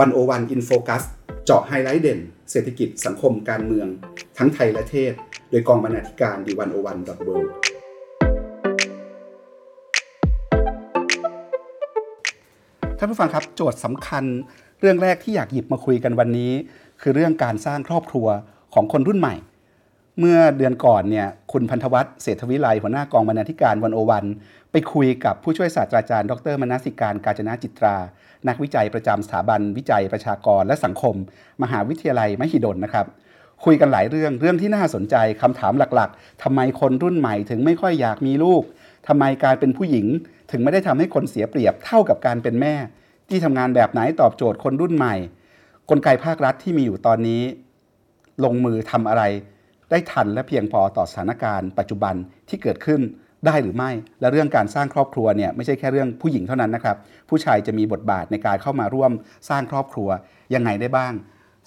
101 in focus เจาะไฮไลท์เด่น เศรษฐกิจสังคมการเมือง ทั้งไทยและเทศ โดยกองบรรณาธิการ The101.world ท่านผู้ฟังครับโจทย์สำคัญเรื่องแรกที่อยากหยิบมาคุยกันวันนี้ คือเรื่องการสร้างครอบครัวของคนรุ่นใหม่ เมื่อเดือนก่อนเนี่ยคุณพันธวัฒน์เศรษฐวิไลหัวหน้ากองบรรณาธิการวันโอวัน ไปคุยกับผู้ช่วยศาสตราจารย์ ดรมนสิการกาญจนาจิตรา นักวิจัยประจำสถาบันวิจัยประชากรและสังคม มหาวิทยาลัยมหิดลนะครับ คุยกันหลายเรื่องเรื่องที่น่าสนใจคำถามหลักๆทำไมคนรุ่นใหม่ถึงไม่ค่อยอยากมีลูกทำไมการเป็นผู้หญิง ถึงไม่ได้ทำให้คนเสียเปรียบเท่ากับการเป็นแม่ ที่ทำงานแบบไหนตอบโจทย์คนรุ่นใหม่ กลไกภาครัฐที่มีอยู่ตอนนี้ ลงมือทำอะไร ได้ทันและเพียงพอต่อสถานการณ์ปัจจุบันที่เกิดขึ้นได้หรือไม่ และเรื่องการสร้างครอบครัวเนี่ยไม่ใช่แค่เรื่องผู้หญิงเท่านั้นนะครับ ผู้ชายจะมีบทบาทในการเข้ามาร่วมสร้างครอบครัวยังไงได้บ้าง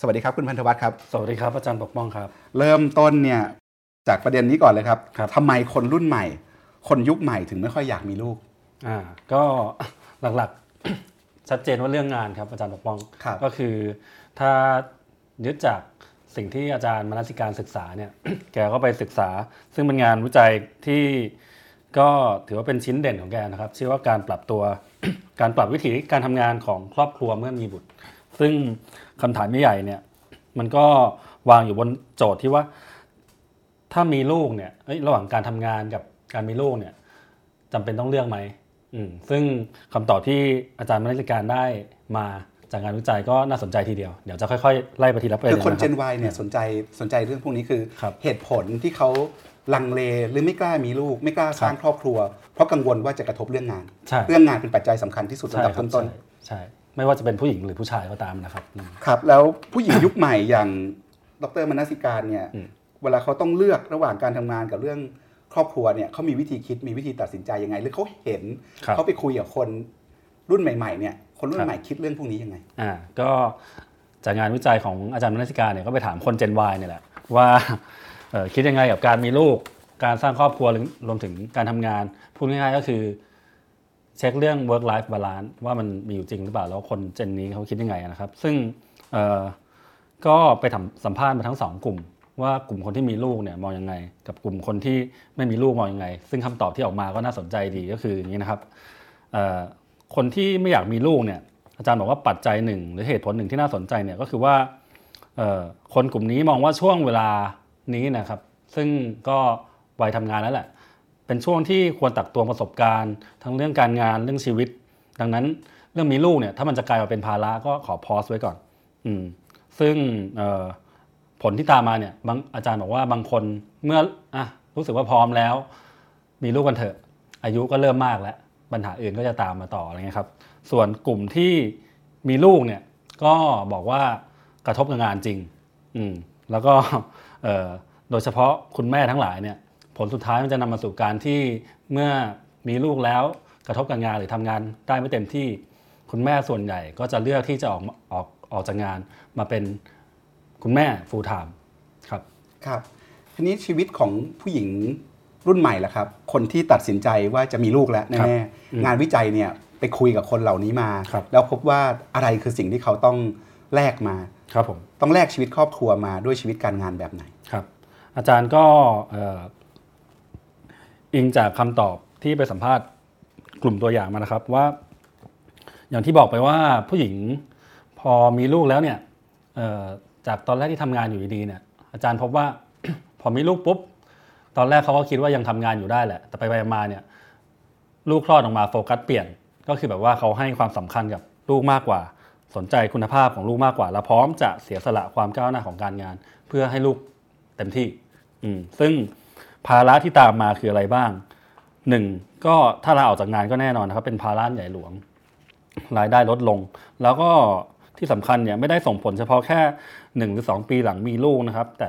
สวัสดีครับคุณพันธวัฒน์ครับ สวัสดีครับอาจารย์ปกป้องครับ เริ่มต้นเนี่ยจากประเด็นนี้ก่อนเลยครับครับทำไมคนรุ่นใหม่ คนยุคใหม่ถึงไม่ค่อยอยากมีลูก อ่า ก็หลักๆชัดเจนว่าเรื่องงานครับอาจารย์ปกป้องครับก็คือถ้ายึดจาก สิ่งที่อาจารย์มนสิการศึกษาเนี่ย แกก็ไปศึกษา ซึ่งเป็นงานวิจัยที่ก็ถือว่าเป็นชิ้นเด่นของแกนะครับ ชื่อว่าการปรับตัว การปรับวิถีการทำงานของครอบครัวเมื่อมีบุตร ซึ่งคำถามใหญ่ๆเนี่ย มันก็วางอยู่บนโจทย์ที่ว่า ถ้ามีลูกเนี่ยระหว่างการทำงานกับการมีลูกเนี่ยจำเป็นต้องเลือกไหม ซึ่งคำตอบที่อาจารย์มนสิการได้มา จากงานวิจัยก็น่าสนใจทีเดียว เดี๋ยวจะค่อยๆ ไล่ไปทีละประเด็คืนอคนนะเจรับน Y เนี่ยสนใจสนใจเรื่องพวกนี้คือครับเหตุผลที่เขาลังเลหรือไม่กล้ามีลูก ไม่กล้าสร้างครอบครัว เพราะกังวลว่าจะกระทบเรื่องงานใช่เรื่องงานเป็นปัจจัยสำคัญที่สุดใช่ลำดับครับต้นใช่ใช่ ไม่ว่าจะเป็นผู้หญิงหรือผู้ชายก็ตามนะครับอืมๆครับ แล้วผู้หญิงยุคใหม่อย่างดรมนสิการเนี่ยอืมเวลาเขาต้องเลือกระหว่างการทำงานกับเรื่องครอบครัวเนี่ยเขามีวิธีคิดมีวิธีตัดสินใจยังไง หรือเขาเห็นครับเขาไปคุยกับคนรุ่นใหม่ ๆ เนี่ย คนรุ่ครันบใหม่คิดเรื่องพวกนี้ยังไงอ่าก็จากงานวิจัยของอาจารย์มนสิการเนี่ยก็ไปถามคน Gen Y เนี่ยแหละว่าเอ่อคิดยังไงกับการมีลูก การสร้างครอบครัวหรือรวมถึงการทำงาน พูดง่ายๆก็คือ เช็คเรื่อง work life balance ว่ามันมีอยู่จริงหรือเปล่า แล้วคนเจนนี้เขาคิดยังไงนะครับ ซึ่งเอ่อก็ไปทำสัมภาษณ์มาทั้งสองกลุ่ม ว่ากลุ่มคนที่มีลูกเนี่ยมองยังไง กับกลุ่มคนที่ไม่มีลูกมองยังไง ซึ่งคำตอบที่ออกมาก็น่าสนใจดีก็คืออย่างนี้นะครับเอ่อ คนที่ไม่อยากมีลูกเนี่ยอาจารย์บอกว่าปัจจัยหนึ่งหรือเหตุผลหนึ่งที่น่าสนใจเนี่ยก็คือว่าคนกลุ่มนี้มองว่าช่วงเวลานี้นะครับ ซึ่งก็วัยทำงานแล้วแหละ เป็นช่วงที่ควรตักตวงประสบการณ์ ทั้งเรื่องการงานเรื่องชีวิต ดังนั้นเรื่องมีลูกเนี่ยถ้ามันจะกลายมาเป็นภาระก็ขอพอสไว้ก่อนอืมซึ่งผลที่ตามมาเนี่ยบางอาจารย์บอกว่าบางคนเมื่ออะรู้สึกว่าพร้อมแล้ว มีลูกกันเถอะ อายุก็เริ่มมากแล้ว ปัญหาอื่นก็จะตามมาต่ออะไรเงี้ยครับ ส่วนกลุ่มที่มีลูกเนี่ยก็บอกว่ากระทบกับงานจริง อืมแล้วก็โดยเฉพาะคุณแม่ทั้งหลายเนี่ยผลสุดท้ายมันจะนำมาสู่การที่เมื่อมีลูกแล้วกระทบกับงานหรือทำงานได้ไม่เต็มที่คุณแม่ส่วนใหญ่ก็จะเลือกที่จะออกออกออกจากงานมาเป็นคุณแม่ full time ครับ ครับทีนี้ชีวิตของผู้หญิง รุ่นใหม่ล่ะครับ คนที่ตัดสินใจว่าจะมีลูกแล้วครัแน่บอืมๆงานวิจัยเนี่ยไปคุยกับคนเหล่านี้มาครับแล้วพบว่าอะไรคือสิ่งที่เขาต้องแลกมาครับผมต้องแลกชีวิตครอบครัวมาด้วยชีวิตการงานแบบไหนครับ อาจารย์ก็เอ่ออิงจากคำตอบที่ไปสัมภาษณ์กลุ่มตัวอย่างมานะครับว่า อย่างที่บอกไปว่าผู้หญิงพอมีลูกแล้วเนี่ยเอ่อจากตอนแรกที่ทำงานอยู่ดีๆเนี่ยอาจารย์พบว่าพอมีลูกปุ๊บ ตอนแรกเขาก็คิดว่ายังทำงานอยู่ได้แหละ แต่ไปไปมาเนี่ยลูกคลอดออกมาโฟกัสเปลี่ยน ก็คือแบบว่าเขาให้ความสำคัญกับลูกมากกว่า สนใจคุณภาพของลูกมากกว่า และพร้อมจะเสียสละความก้าวหน้าของการงาน เพื่อให้ลูกเต็มที่ อืมซึ่งภาระที่ตามมาคืออะไรบ้างหนึ่งก็ถ้าเราออกจากงานก็แน่นอนนะครับ เป็นภาระใหญ่หลวง รายได้ลดลง แล้วก็ที่สำคัญเนี่ยไม่ได้ส่งผลเฉพาะแค่หนึ่งหรือสองปีหลังมีลูกนะครับ แต่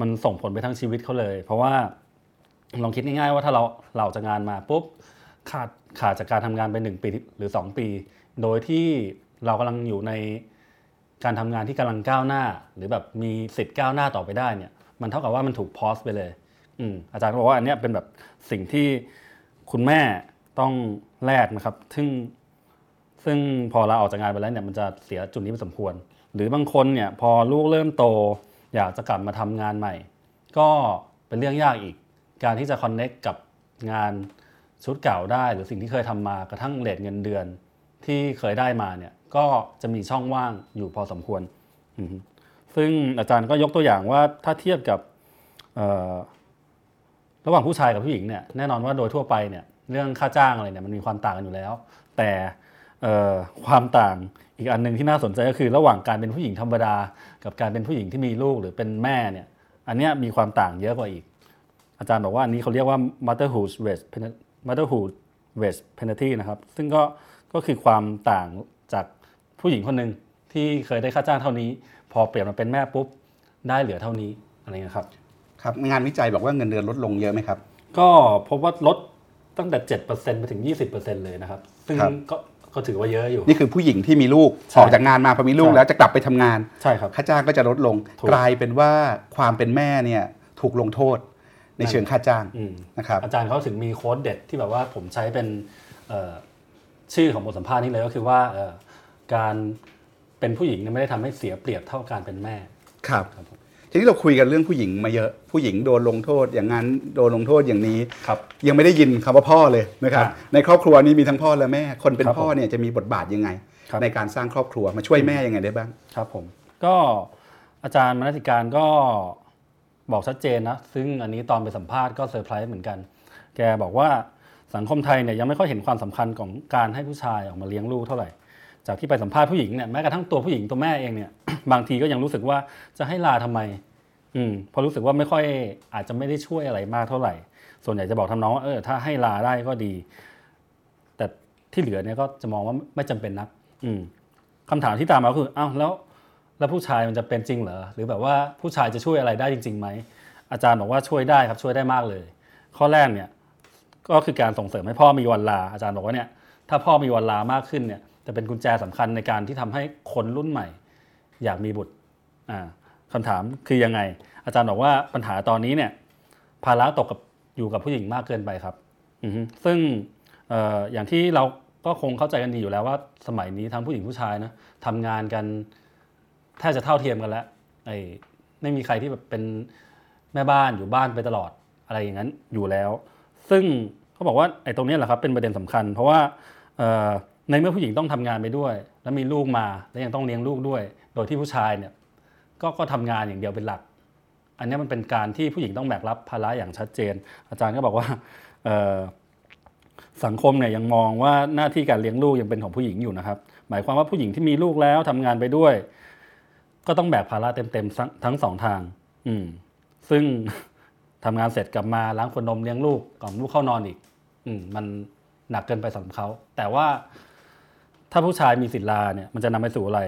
มันส่งผลไปทั้งชีวิตเขาเลย เพราะว่าลองคิดง่ายๆว่าถ้าเราเราออกจากงานมาปุ๊บขาดขาดจากการทำงานไปหนึ่งปีหรือสองปี โดยที่เรากำลังอยู่ในการทำงานที่กำลังก้าวหน้า หรือแบบมีสิทธิ์ก้าวหน้าต่อไปได้เนี่ยมันเท่ากับว่ามันถูกพอสไปเลยอืมอาจารย์ก็บอกว่าอันเนี้ยเป็นแบบสิ่งที่คุณแม่ต้องแลกนะครับ ซึ่งซึ่งพอลาออกจากงานไปแล้วเนี่ยมันจะเสียจุดนี้ไปสมควร หรือบางคนเนี่ยพอลูกเริ่มโต อยากจะกลับมาทำงานใหม่ ก็เป็นเรื่องยากอีก การที่จะคอนเน็กกับงานชุดเก่าได้ หรือสิ่งที่เคยทำมากระทั่งเลทเงินเดือนที่เคยได้มาเนี่ยก็จะมีช่องว่างอยู่พอสมควร ซึ่งอาจารย์ก็ยกตัวอย่างว่าถ้าเทียบกับระหว่างผู้ชายกับผู้หญิงเนี่ยแน่นอนว่าโดยทั่วไปเนี่ยเรื่องค่าจ้างอะไรเนี่ยมันมีความต่างกันอยู่แล้ว แต่ ความต่างอีกอันหนึ่งที่น่าสนใจก็คือระหว่างการเป็นผู้หญิงธรรมดา กับการเป็นผู้หญิงที่มีลูกหรือเป็นแม่เนี่ยอันเนี้ยมีความต่างเยอะกว่าอีก อาจารย์บอกว่าอันนี้เขาเรียกว่า motherhood wage penalty motherhood wage penalty นะครับ ซึ่งก็ก็คือความต่างจากผู้หญิงคนหนึ่งที่เคยได้ค่าจ้างเท่านี้ พอเปลี่ยนมาเป็นแม่ปุ๊บได้เหลือเท่านี้อะไรเงี้ยครับครับงานวิจัยบอกว่าเงินเดือนลดลงเยอะไหมครับ ก็พบว่าลดตั้งแต่ 7%ไปถึง 20%เลยนะครับ ซึ่งครับก็ ก็ถือว่าเยอะอยู่ นี่คือผู้หญิงที่มีลูกใช่ออกจากงานมาพอมีลูกใช่แล้วจะกลับไปทำงานใช่ครับค่าจ้างก็จะลดลงถูกกลายเป็นว่าความเป็นแม่เนี่ยถูกลงโทษในเชิงค่าจ้างอืมนะครับอาจารย์เขาถึงมีโค้ดเด็ดที่แบบว่าผมใช้เป็นเอ่อชื่อของบทสัมภาษณ์นี้เลยก็คือว่าเอ่อการเป็นผู้หญิงเนี่ยไม่ได้ทำให้เสียเปรียบเท่าการเป็นแม่ครับครับผม ทีนี้เราคุยกันเรื่องผู้หญิงมาเยอะ ผู้หญิงโดนลงโทษอย่างนั้นโดนลงโทษอย่างนี้ครับยังไม่ได้ยินคำว่าพ่อเลยนะครับอ่าในครอบครัวนี้มีทั้งพ่อและแม่ คนเป็นครับพ่อเนี่ยจะมีบทบาทยังไงครับในการสร้างครอบครัวมาช่วยแม่ยังไงได้บ้างครับผมก็อาจารย์มนติการก็บอกชัดเจนนะ ซึ่งอันนี้ตอนไปสัมภาษณ์ก็เซอร์ไพรส์เหมือนกัน แกบอกว่าสังคมไทยเนี่ยยังไม่ค่อยเห็นความสำคัญของการให้ผู้ชายออกมาเลี้ยงลูกเท่าไหร่ จากที่ไปสัมภาษณ์ผู้หญิงเนี่ยแม้กระทั่งตัวผู้หญิงตัวแม่เองเนี่ยบางทีก็ยังรู้สึกว่าจะให้ลาทำไม อืมพอรู้สึกว่าไม่ค่อยอาจจะไม่ได้ช่วยอะไรมากเท่าไหร่ ส่วนใหญ่จะบอกทำน้องว่าเออถ้าให้ลาได้ก็ดี แต่ที่เหลือเนี่ยก็จะมองว่าไม่จำเป็นนัก อืมคำถามที่ตามมาคืออ้าวแล้ว แล้วผู้ชายมันจะเป็นจริงเหรอหรือแบบว่าผู้ชายจะช่วยอะไรได้จริงๆไหมอาจารย์บอกว่าช่วยได้ครับช่วยได้มากเลย ข้อแรกเนี่ยก็คือการส่งเสริมให้พ่อมีวันลาอาจารย์บอกว่าเนี่ยถ้าพ่อมีวันลามากขึ้นเนี่ย จะเป็นกุญแจสำคัญในการที่ทำให้คนรุ่นใหม่ อยากมีบุตรอ่าถามคือยังไง อาจารย์บอกว่าปัญหาตอนนี้เนี่ยภาระตกกับอยู่กับผู้หญิงมากเกินไปครับซึ่งออย่างที่เราก็คงเข้าใจกันดีอยู่แล้วว่า สมัยนี้ทั้งผู้หญิงผู้ชายนะทำงานกันแทบจะเท่าเทียมกันแล้วไอ้ไม่มีใครที่แบบเป็นแม่บ้านอยู่บ้านไปตลอดอะไรอย่างนั้นอยู่แล้ว ซึ่งเขาบอกว่าไอ้ตรงนี้แหละครับเป็นประเด็นสำคัญ เพราะว่า ในเมื่อผู้หญิงต้องทำงานไปด้วย แล้วมีลูกมาแล้วยังต้องเลี้ยงลูกด้วย โดยที่ผู้ชายเนี่ยก็ก็ทำงานอย่างเดียวเป็นหลัก อันนี้มันเป็นการที่ผู้หญิงต้องแบกรับภาระอย่างชัดเจน อาจารย์ก็บอกว่าสังคมเนี่ยยังมองว่าหน้าที่การเลี้ยงลูกยังเป็นของผู้หญิงอยู่นะครับ หมายความว่าผู้หญิงที่มีลูกแล้วทำงานไปด้วย ก็ต้องแบกภาระเต็มๆทั้งสองทาง อืมซึ่งทำงานเสร็จกลับมาล้างขวดนมเลี้ยงลูกกล่อมลูกเข้านอนอีก อืมมันหนักเกินไปสำหรับเขาแต่ว่า ถ้าผู้ชายมีสิทธิ์ลาเนี่ยมันจะนำไปสู่อะไร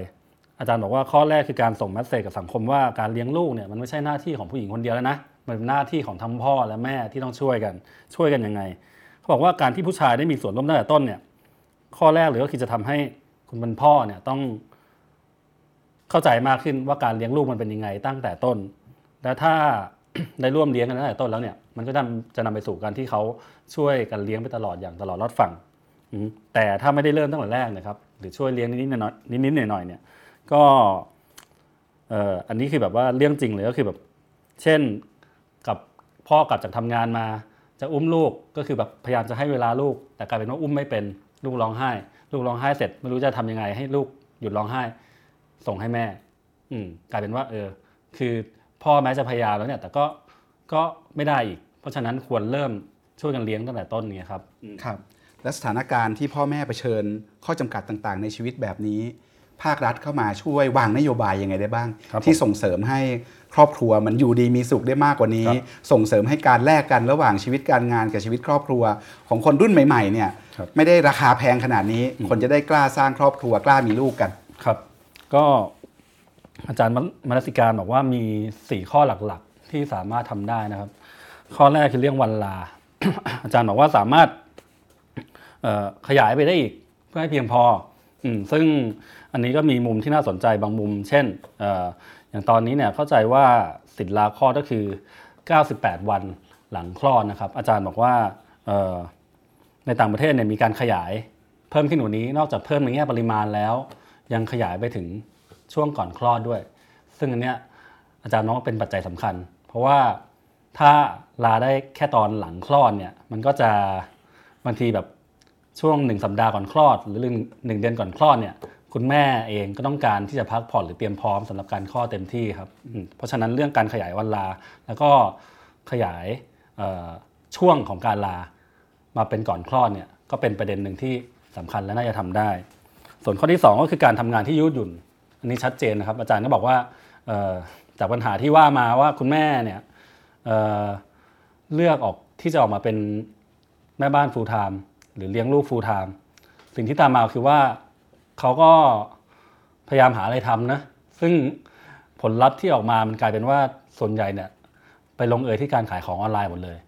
อาจารย์บอกว่าข้อแรกคือการส่งแมสเซจกับสังคมว่าการเลี้ยงลูกเนี่ยมันไม่ใช่หน้าที่ของผู้หญิงคนเดียวแล้วนะมันเป็นหน้าที่ของทั้งพ่อและแม่ที่ต้องช่วยกัน ช่วยกันยังไงเขาบอกว่าการที่ผู้ชายได้มีส่วนร่วมตั้งแต่ต้นเนี่ยข้อแรกเลยก็คือจะทำให้คุณเป็นพ่อเนี่ยต้องเข้าใจมากขึ้นว่าการเลี้ยงลูกมันเป็นยังไงตั้งแต่ต้น และถ้าได้ร่วมเลี้ยงกันตั้งแต่ต้นแล้วเนี่ยมันก็จะนำไปสู่การที่เขาช่วยกันเลี้ยงไปตลอดอย่างตลอดรอดฝั่ง แต่ถ้าไม่ได้เริ่มตั้งแต่แรกนะครับ หรือช่วยเลี้ยงนิดๆหน่อยๆนิดๆหน่อยๆเนี่ยก็เอ่ออันนี้คือแบบว่าเรื่องจริงเลยก็คือแบบ เช่นกับพ่อกลับจากทำงานมา จะอุ้มลูกก็คือแบบพยายามจะให้เวลาลูก แต่กลายเป็นว่าอุ้มไม่เป็นลูกร้องไห้ ลูกร้องไห้เสร็จไม่รู้จะทำยังไงให้ลูกหยุดร้องไห้ ส่งให้แม่ อืมกลายเป็นว่าเออคือพ่อแม้จะพยายามแล้วเนี่ย แต่ก็ก็ไม่ได้อีก เพราะฉะนั้นควรเริ่มช่วยกันเลี้ยงตั้งแต่ต้นเนี่ยครับครับ และสถานการณ์ที่พ่อแม่เผชิญ ข้อจำกัดต่างๆ ในชีวิตแบบนี้ ภาครัฐเข้ามาช่วยวางนโยบายยังไงได้บ้างครับผมที่ส่งเสริมให้ครอบครัวมันอยู่ดีมีสุขได้มากกว่านี้ครับส่งเสริมให้การแลกกันระหว่างชีวิตการงานกับชีวิตครอบครัว ของคนรุ่นใหม่ๆเนี่ยครับไม่ได้ราคาแพงขนาดนี้ คนจะได้กล้าสร้างครอบครัวกล้ามีลูกกันครับ ก็อาจารย์มนสิการบอกว่ามี 4 ข้อหลักๆ ที่สามารถทำได้นะครับ ข้อแรกคือเรื่องวันลา อาจารย์บอกว่าสามารถเอ่อ ขยายไปได้อีกเพื่อให้เพียงพออซึ่งอันนี้ก็มีมุมที่น่าสนใจบางมุม เช่นออย่างตอนนี้เนี่ยเข้าใจว่าสิทธิลาคลอดก็คือ 98 วันหลังคลอดนะครับ อาจารย์บอกว่าในต่างประเทศเนี่ยมีการขยายเพิ่มขึ้นกว่านี้นอกจากเพิ่มในแง่ปริมาณแล้ว ยังขยายไปถึงช่วงก่อนคลอดด้วย ซึ่งอันเนี้ยอาจารย์น้องเป็นปัจจัยสำคัญ เพราะว่าถ้าลาได้แค่ตอนหลังคลอดเนี่ยมันก็จะบางทีแบบ ช่วงหนึ่งสัปดาห์ก่อนคลอด หรือหนึ่งเดือนก่อนคลอดเนี่ยคุณแม่เองก็ต้องการที่จะพักผ่อนหรือเตรียมพร้อมสำหรับการคลอดเต็มที่ครับเพราะฉะนั้นเรื่องการขยายวันลา แล้วก็ขยายช่วงของการลามาเป็นก่อนคลอดเนี่ยก็เป็นประเด็นหนึ่งที่สำคัญและน่าจะทำได้ ส่วนข้อที่ 2 ก็คือการทำงานที่ยืดหยุ่น อันนี้ชัดเจนนะครับ อาจารย์ก็บอกว่าจากปัญหาที่ว่ามาว่าคุณแม่เนี่ยเเลือกออกที่จะออกมาเป็นแม่บ้าน full time หรือเลี้ยงลูก full time สิ่งที่ตามมาคือว่าเขาก็พยายามหาอะไรทำนะ ซึ่งผลลัพธ์ที่ออกมามันกลายเป็นว่าส่วนใหญ่เนี่ยไปลงเอยที่การขายของออนไลน์หมดเลย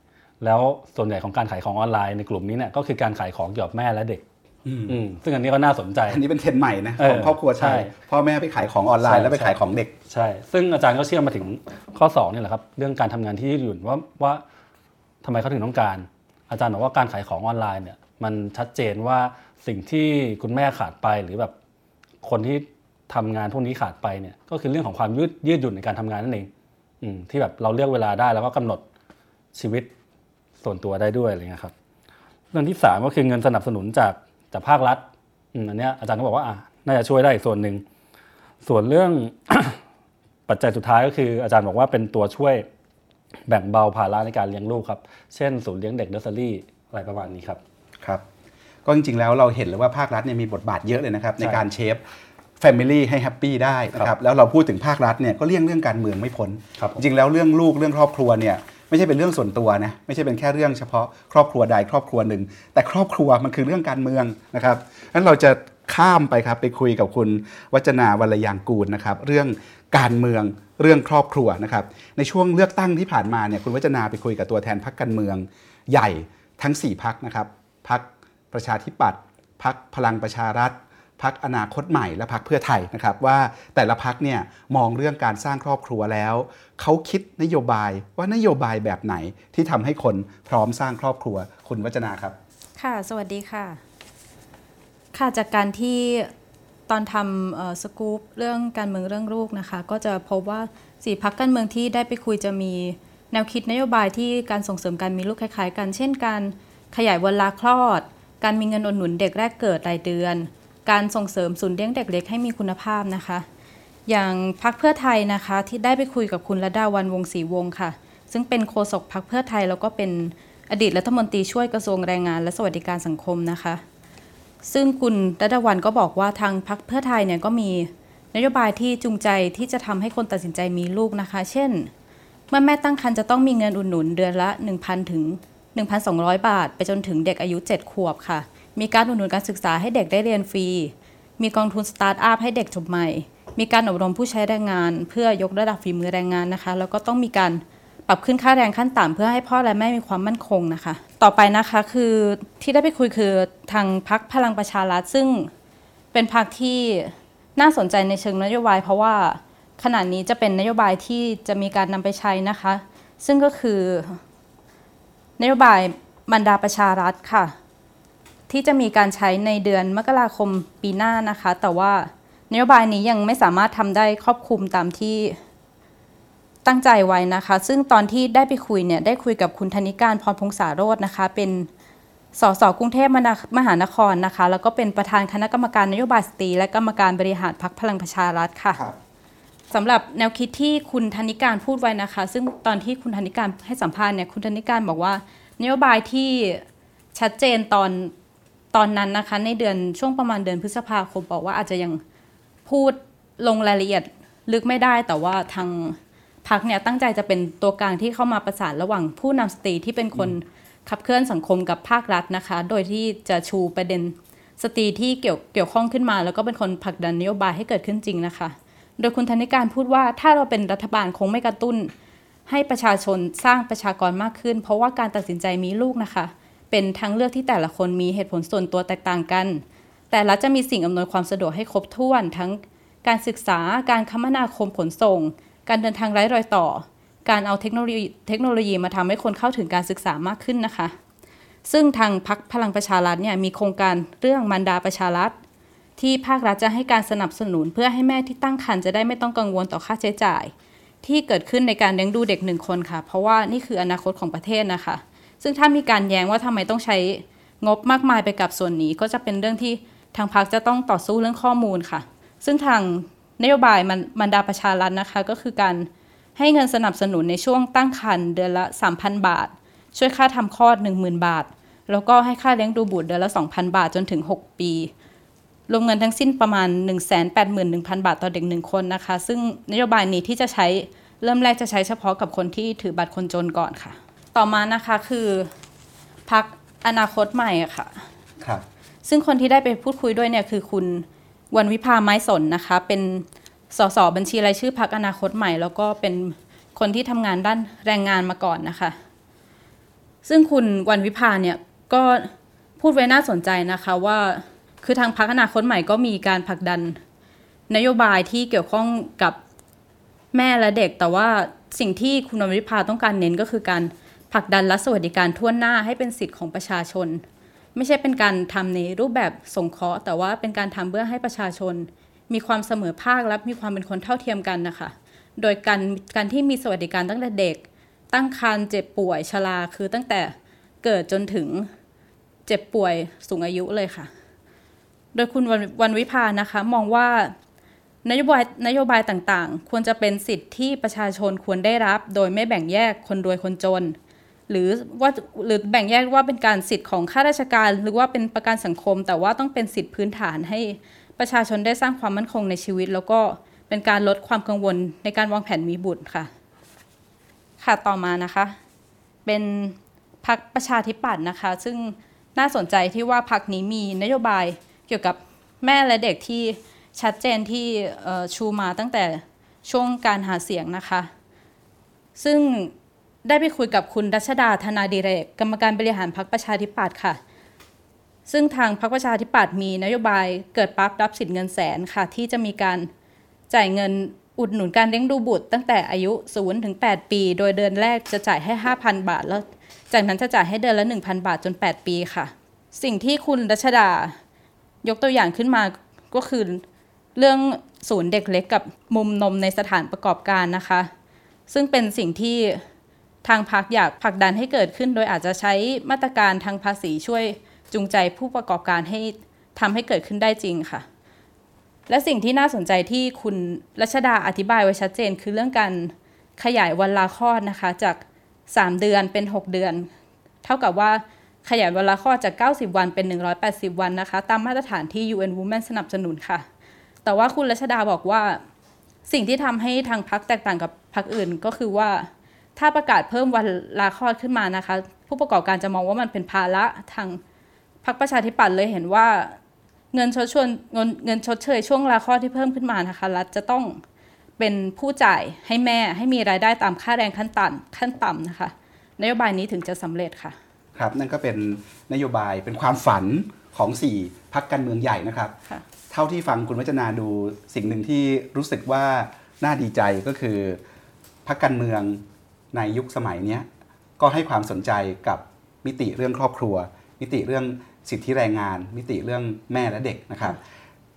แล้วส่วนใหญ่ของการขายของออนไลน์ในกลุ่มนี้เนี่ยก็คือการขายของเกี่ยวกับแม่และเด็กอืมซึ่งอันนี้ก็น่าสนใจ อันนี้เป็นเทรนด์ใหม่นะเอขอองครอบครัวไทใช่ยพ่อแม่ไปขายของออนไลน์ใช่แล้วไปขายของเด็ก ใช่ ซึ่งอาจารย์ก็เชื่อมมาถึงข้อ2นี่แหละครับ เรื่องการทำงานที่ยืดหยุ่นว่าว่าทำไมเขาถึงต้องการ อาจารย์บอกว่าการขายของออนไลน์เนี่ย มันชัดเจนว่าสิ่งที่คุณแม่ขาดไปหรือแบบคนที่ทำงานพวกนี้ขาดไปเนี่ยก็คือเรื่องของความยืดยืดหยุ่นในการทำงานนั่นเองอที่แบบเราเลือกเวลาได้แล้วก็กำหนดชีวิตส่วนตัวได้ด้วยอะไรเงี้ยครับเรื่องที่สามก็คือเงินสนับสนุนจากจากภาครัฐอันนี้อาจารย์ก็บอกว่าน่าจะช่วยได้อีกส่วนหนึ่งส่วนเรื่องปัจจัยสุดท้ายก็คืออาจารย์บอกว่าเป็นตัวช่วยแบ่งเบาภาระในการเลี้ยงลูกครับ เช่นศูนย์เลี้ยงเด็กเนอร์เซอรี่อะไรประมาณนี้ครับ ครับก็จริงๆแล้วเราเห็นเลยว่าภาครัฐเนี่ยมีบทบาทเยอะเลยนะครับในการเชฟ Family ให้แฮปปี้ได้นะครับแล้วเราพูดถึงภาครัฐเนี่ยก็เลี่ยงเรื่องการเมืองไม่พ้นครับผมจริงๆแล้วเรื่องลูกเรื่องครอบครัวเนี่ยไม่ใช่เป็นเรื่องส่วนตัวนะไม่ใช่เป็นแค่เรื่องเฉพาะครอบครัวใดครอบครัวหนึ่ง แต่ครอบครัวมันคือเรื่องการเมืองนะครับงั้นเราจะข้ามไปครับไปคุยกับคุณวัจนาวรยางกูลนะครับเรื่องการเมืองเรื่องครอบครัวนะครับในช่วงเลือกตั้งที่ผ่านมาเนี่ยคุณวัจนาไปคุยกับตัวแทนพรรคการเมืองใหญ่ทั้ง 4พักนะครับ พักประชาธิปัตย์พักพลังประชารัฐพักอนาคตใหม่และพักเพื่อไทยนะครับว่าแต่ละพักเนี่ยมองเรื่องการสร้างครอบครัวแล้วเขาคิดนโยบายว่านโยบายแบบไหนที่ทำให้คนพร้อมสร้างครอบครัวคุณวัจนาครับ ค่ะ สวัสดีค่ะ ค่ะจากการที่ตอนทำสกู๊ปเรื่องการเมืองเรื่องลูกนะคะ ก็จะพบว่าสี่พักการเมืองที่ได้ไปคุยจะมีแนวคิดนโยบายที่การส่งเสริมการมีลูกคล้ายๆ กัน เช่นการ ขยายเวลาคลอด การมีเงินอุดหนุนเด็กแรกเกิดรายเดือน การส่งเสริมศูนย์เลี้ยงเด็กเล็กให้มีคุณภาพนะคะ อย่างพักเพื่อไทยนะคะที่ได้ไปคุยกับคุณระดาวันวงศรีวงค่ะ ซึ่งเป็นโฆษกพักเพื่อไทยแล้วก็เป็นอดีตรัฐมนตรีช่วยกระทรวงแรงงานและสวัสดิการสังคมนะคะ ซึ่งคุณรัตวันก็บอกว่าทางพักเพื่อไทยเนี่ยก็มีนโยบายที่จูงใจที่จะทำให้คนตัดสินใจมีลูกนะคะ เช่น เมื่อแม่ตั้งครรภ์จะต้องมีเงินอุดหนุนเดือนละ 1,000 ถึง 1,200 บาท ไปจนถึงเด็กอายุ 7 ขวบค่ะ มีการอุดหนุนการศึกษาให้เด็กได้เรียนฟรี มีกองทุนสตาร์ทอัพให้เด็กจบใหม่ มีการอบรมผู้ใช้แรงงาน เพื่อยกระดับฝีมือแรงงานนะคะ แล้วก็ต้องมีการปรับขึ้นค่าแรงขั้นต่ำเพื่อให้พ่อและแม่มีความมั่นคงนะคะ ต่อไปนะคะคือที่ได้ไปคุยคือทางพรรคพลังประชารัฐซึ่งเป็นพรรคที่น่าสนใจในเชิงนโยบาย เพราะว่าขณะนี้จะเป็นนโยบายที่จะมีการนำไปใช้นะคะ ซึ่งก็คือ นโยบายบรรดาประชารัฐค่ะ ที่จะมีการใช้ในเดือนมกราคมปีหน้านะคะ แต่ว่านโยบายนี้ยังไม่สามารถทำได้ครอบคลุมตามที่ตั้งใจไว้นะคะ ซึ่งตอนที่ได้ไปคุยเนี่ยได้คุยกับคุณธนิการพรพงษาโรจน์นะคะ เป็นสสกรุงเทพมหานครนะคะ แล้วก็เป็นประธานคณะกรรมการนโยบายสตรีและกรรมการบริหารพรรคพลังประชารัฐค่ะ สำหรับแนวคิดที่คุณธนิการพูดไว้นะคะ ซึ่งตอนที่คุณธนิการให้สัมภาษณ์เนี่ยคุณธนิการบอกว่านโยบายที่ชัดเจนตอนตอนนั้นนะคะ ในเดือนช่วงประมาณเดือนพฤษภาคมบอกว่าอาจจะยังพูดลงรายละเอียดลึกไม่ได้ แต่ว่าทางพักเนี่ยตั้งใจจะเป็นตัวกลางที่เข้ามาประสานระหว่างผู้นำสตรีที่เป็นคนขับเคลื่อนสังคมกับภาครัฐนะคะ โดยที่จะชูประเด็นสตรีที่เกี่ยวเกี่ยวข้องขึ้นมา แล้วก็เป็นคนผลักดันนโยบายให้เกิดขึ้นจริงนะคะ โดยคุณธนิการพูดว่าถ้าเราเป็นรัฐบาลคงไม่กระตุ้น ให้ประชาชนสร้างประชากรมากขึ้น เพราะว่าการตัดสินใจมีลูกนะคะ เป็นทางเลือกที่แต่ละคนมีเหตุผลส่วนตัวแตกต่างกัน แต่รัฐจะมีสิ่งอำนวยความสะดวกให้ครบถ้วน ทั้งการศึกษาการคมนาคมขนส่ง การเดินทางไร้รอยต่อ การเอาเทคโนโลยีเทคโนโลยีมาทำให้คนเข้าถึงการศึกษามากขึ้นนะคะ ซึ่งทางพักพลังประชารัฐเนี่ยมีโครงการเรื่องมันดาประชารัฐ ที่ภาครัฐจะให้การสนับสนุนเพื่อให้แม่ที่ตั้งครรภ์จะได้ไม่ต้องกังวลต่อค่าใช้จ่าย ที่เกิดขึ้นในการเลี้ยงดูเด็กหนึ่งคนค่ะ เพราะว่านี่คืออนาคตของประเทศนะคะ ซึ่งถ้ามีการแย้งว่าทำไมต้องใช้งบมากมายไปกับส่วนนี้ ก็จะเป็นเรื่องที่ทางพรรคจะต้องต่อสู้เรื่องข้อมูลค่ะ ซึ่งทางนโยบายมันมันดาประชารัฐนะคะ ก็คือการให้เงินสนับสนุนในช่วงตั้งครรภ์เดือนละ 3,000 บาท ช่วยค่าทำคลอด 10,000 บาท แล้วก็ให้ค่าเลี้ยงดูบุตรเดือนละ 2,000 บาทจนถึง 6 ปี รวมเงินทั้งสิ้นประมาณ 181,000 บาทต่อเด็กหนึ่งคนนะคะ ซึ่งนโยบายนี้ที่จะใช้เริ่มแรกจะใช้เฉพาะกับคนที่ถือบัตรคนจนก่อนค่ะ ต่อมานะคะคือพักอนาคตใหม่อะค่ะครับซึ่งคนที่ได้ไปพูดคุยด้วยเนี่ยคือคุณวันวิภาไม้สนนะคะ เป็นสสบัญชีรายชื่อพักอนาคตใหม่ แล้วก็เป็นคนที่ทำงานด้านแรงงานมาก่อนนะคะ ซึ่งคุณวันวิภาเนี่ยก็พูดไว้น่าสนใจนะคะว่า คือทางพักอนาคตใหม่ก็มีการผลักดันนโยบายที่เกี่ยวข้องกับแม่และเด็ก แต่ว่าสิ่งที่คุณนวิภาต้องการเน้นก็คือการผลักดันและสวัสดิการทั่วหน้าให้เป็นสิทธิ์ของประชาชน ไม่ใช่เป็นการทำในรูปแบบสงเคราะห์ แต่ว่าเป็นการทำเพื่อให้ประชาชน มีความเสมอภาคและมีความเป็นคนเท่าเทียมกันนะคะ โดยการการที่มีสวัสดิการตั้งแต่เด็ก ตั้งครรภ์เจ็บป่วยชราคือตั้งแต่เกิดจนถึงเจ็บป่วยสูงอายุเลยค่ะ โดยคุณวันวันวิพานะคะมองว่านโยบายนโยบายต่างๆ ควรจะเป็นสิทธิที่ประชาชนควรได้รับ โดยไม่แบ่งแยกคนรวยคนจน หรือว่าหรือแบ่งแยกว่าเป็นการสิทธิ์ของข้าราชการ หรือว่าเป็นประกันสังคม แต่ว่าต้องเป็นสิทธิพื้นฐานให้ประชาชนได้สร้างความมั่นคงในชีวิต แล้วก็เป็นการลดความกังวลในการวางแผนมีบุตรค่ะ ค่ะต่อมานะคะ เป็นพักประชาธิปัตย์นะคะ ซึ่งน่าสนใจที่ว่าพักนี้มีนโยบาย เกี่ยวกับแม่และเด็กที่ชัดเจนที่ชูมาตั้งแต่ช่วงการหาเสียงนะคะ ซึ่งได้ไปคุยกับคุณรัชดาธนาดิเรกกรรมการบริหารพรรคประชาธิปัตย์ค่ะ ซึ่งทางพรรคประชาธิปัตย์มีนโยบายเกิดปั๊บรับสิทธิ์เงินแสนค่ะ ที่จะมีการจ่ายเงินอุดหนุนการเลี้ยงดูบุตร ตั้งแต่อายุ0ถึง8ปี โดยเดือนแรกจะจ่ายให้ 5,000 บาทแล้ว จากนั้นจะจ่ายให้เดือนละ 1,000 บาทจน 8 ปีค่ะ สิ่งที่คุณรัชดา ยกตัวอย่างขึ้นมาก็คือเรื่องศูนย์เด็กเล็กกับมุมนมในสถานประกอบการนะคะ ซึ่งเป็นสิ่งที่ทางพักอยากผลักดันให้เกิดขึ้น โดยอาจจะใช้มาตรการทางภาษีช่วยจูงใจผู้ประกอบการให้ทำให้เกิดขึ้นได้จริงค่ะ และสิ่งที่น่าสนใจที่คุณรัชดาอธิบายไว้ชัดเจน คือเรื่องการขยายวันลาคลอดนะคะ จาก 3 เดือนเป็น 6 เดือน เท่ากับว่า ขยายเวลาคลอดจาก 90 วันเป็น 180 วันนะคะ ตามมาตรฐานที่ UN Women สนับสนุนค่ะ แต่ว่าคุณรัชดาบอกว่า สิ่งที่ทำให้ทางพักแตกต่างกับพักอื่นก็คือว่า ถ้าประกาศเพิ่มวันลาคลอดขึ้นมานะคะ ผู้ประกอบการจะมองว่ามันเป็นภาระทางพักประชาธิปัตย์เลยเห็นว่าเงินชดเชยเงินเงินชดเชยช่วงลาคลอดที่เพิ่มขึ้นมานะคะรัฐจะต้องเป็นผู้จ่ายให้แม่ให้มีรายได้ตามค่าแรงขั้นต่ำขั้นต่ำนะคะ นโยบายนี้ถึงจะสำเร็จค่ะ ครับนั่นก็เป็นนโยบายเป็นความฝันของ 4พักการเมืองใหญ่นะครับค่ะเท่าที่ฟังคุณวัจนาดูสิ่งหนึ่งที่รู้สึกว่าน่าดีใจก็คือพักการเมืองในยุคสมัยเนี้ยก็ให้ความสนใจกับมิติเรื่องครอบครัว มิติเรื่องสิทธิแรงงาน มิติเรื่องแม่และเด็กนะครับ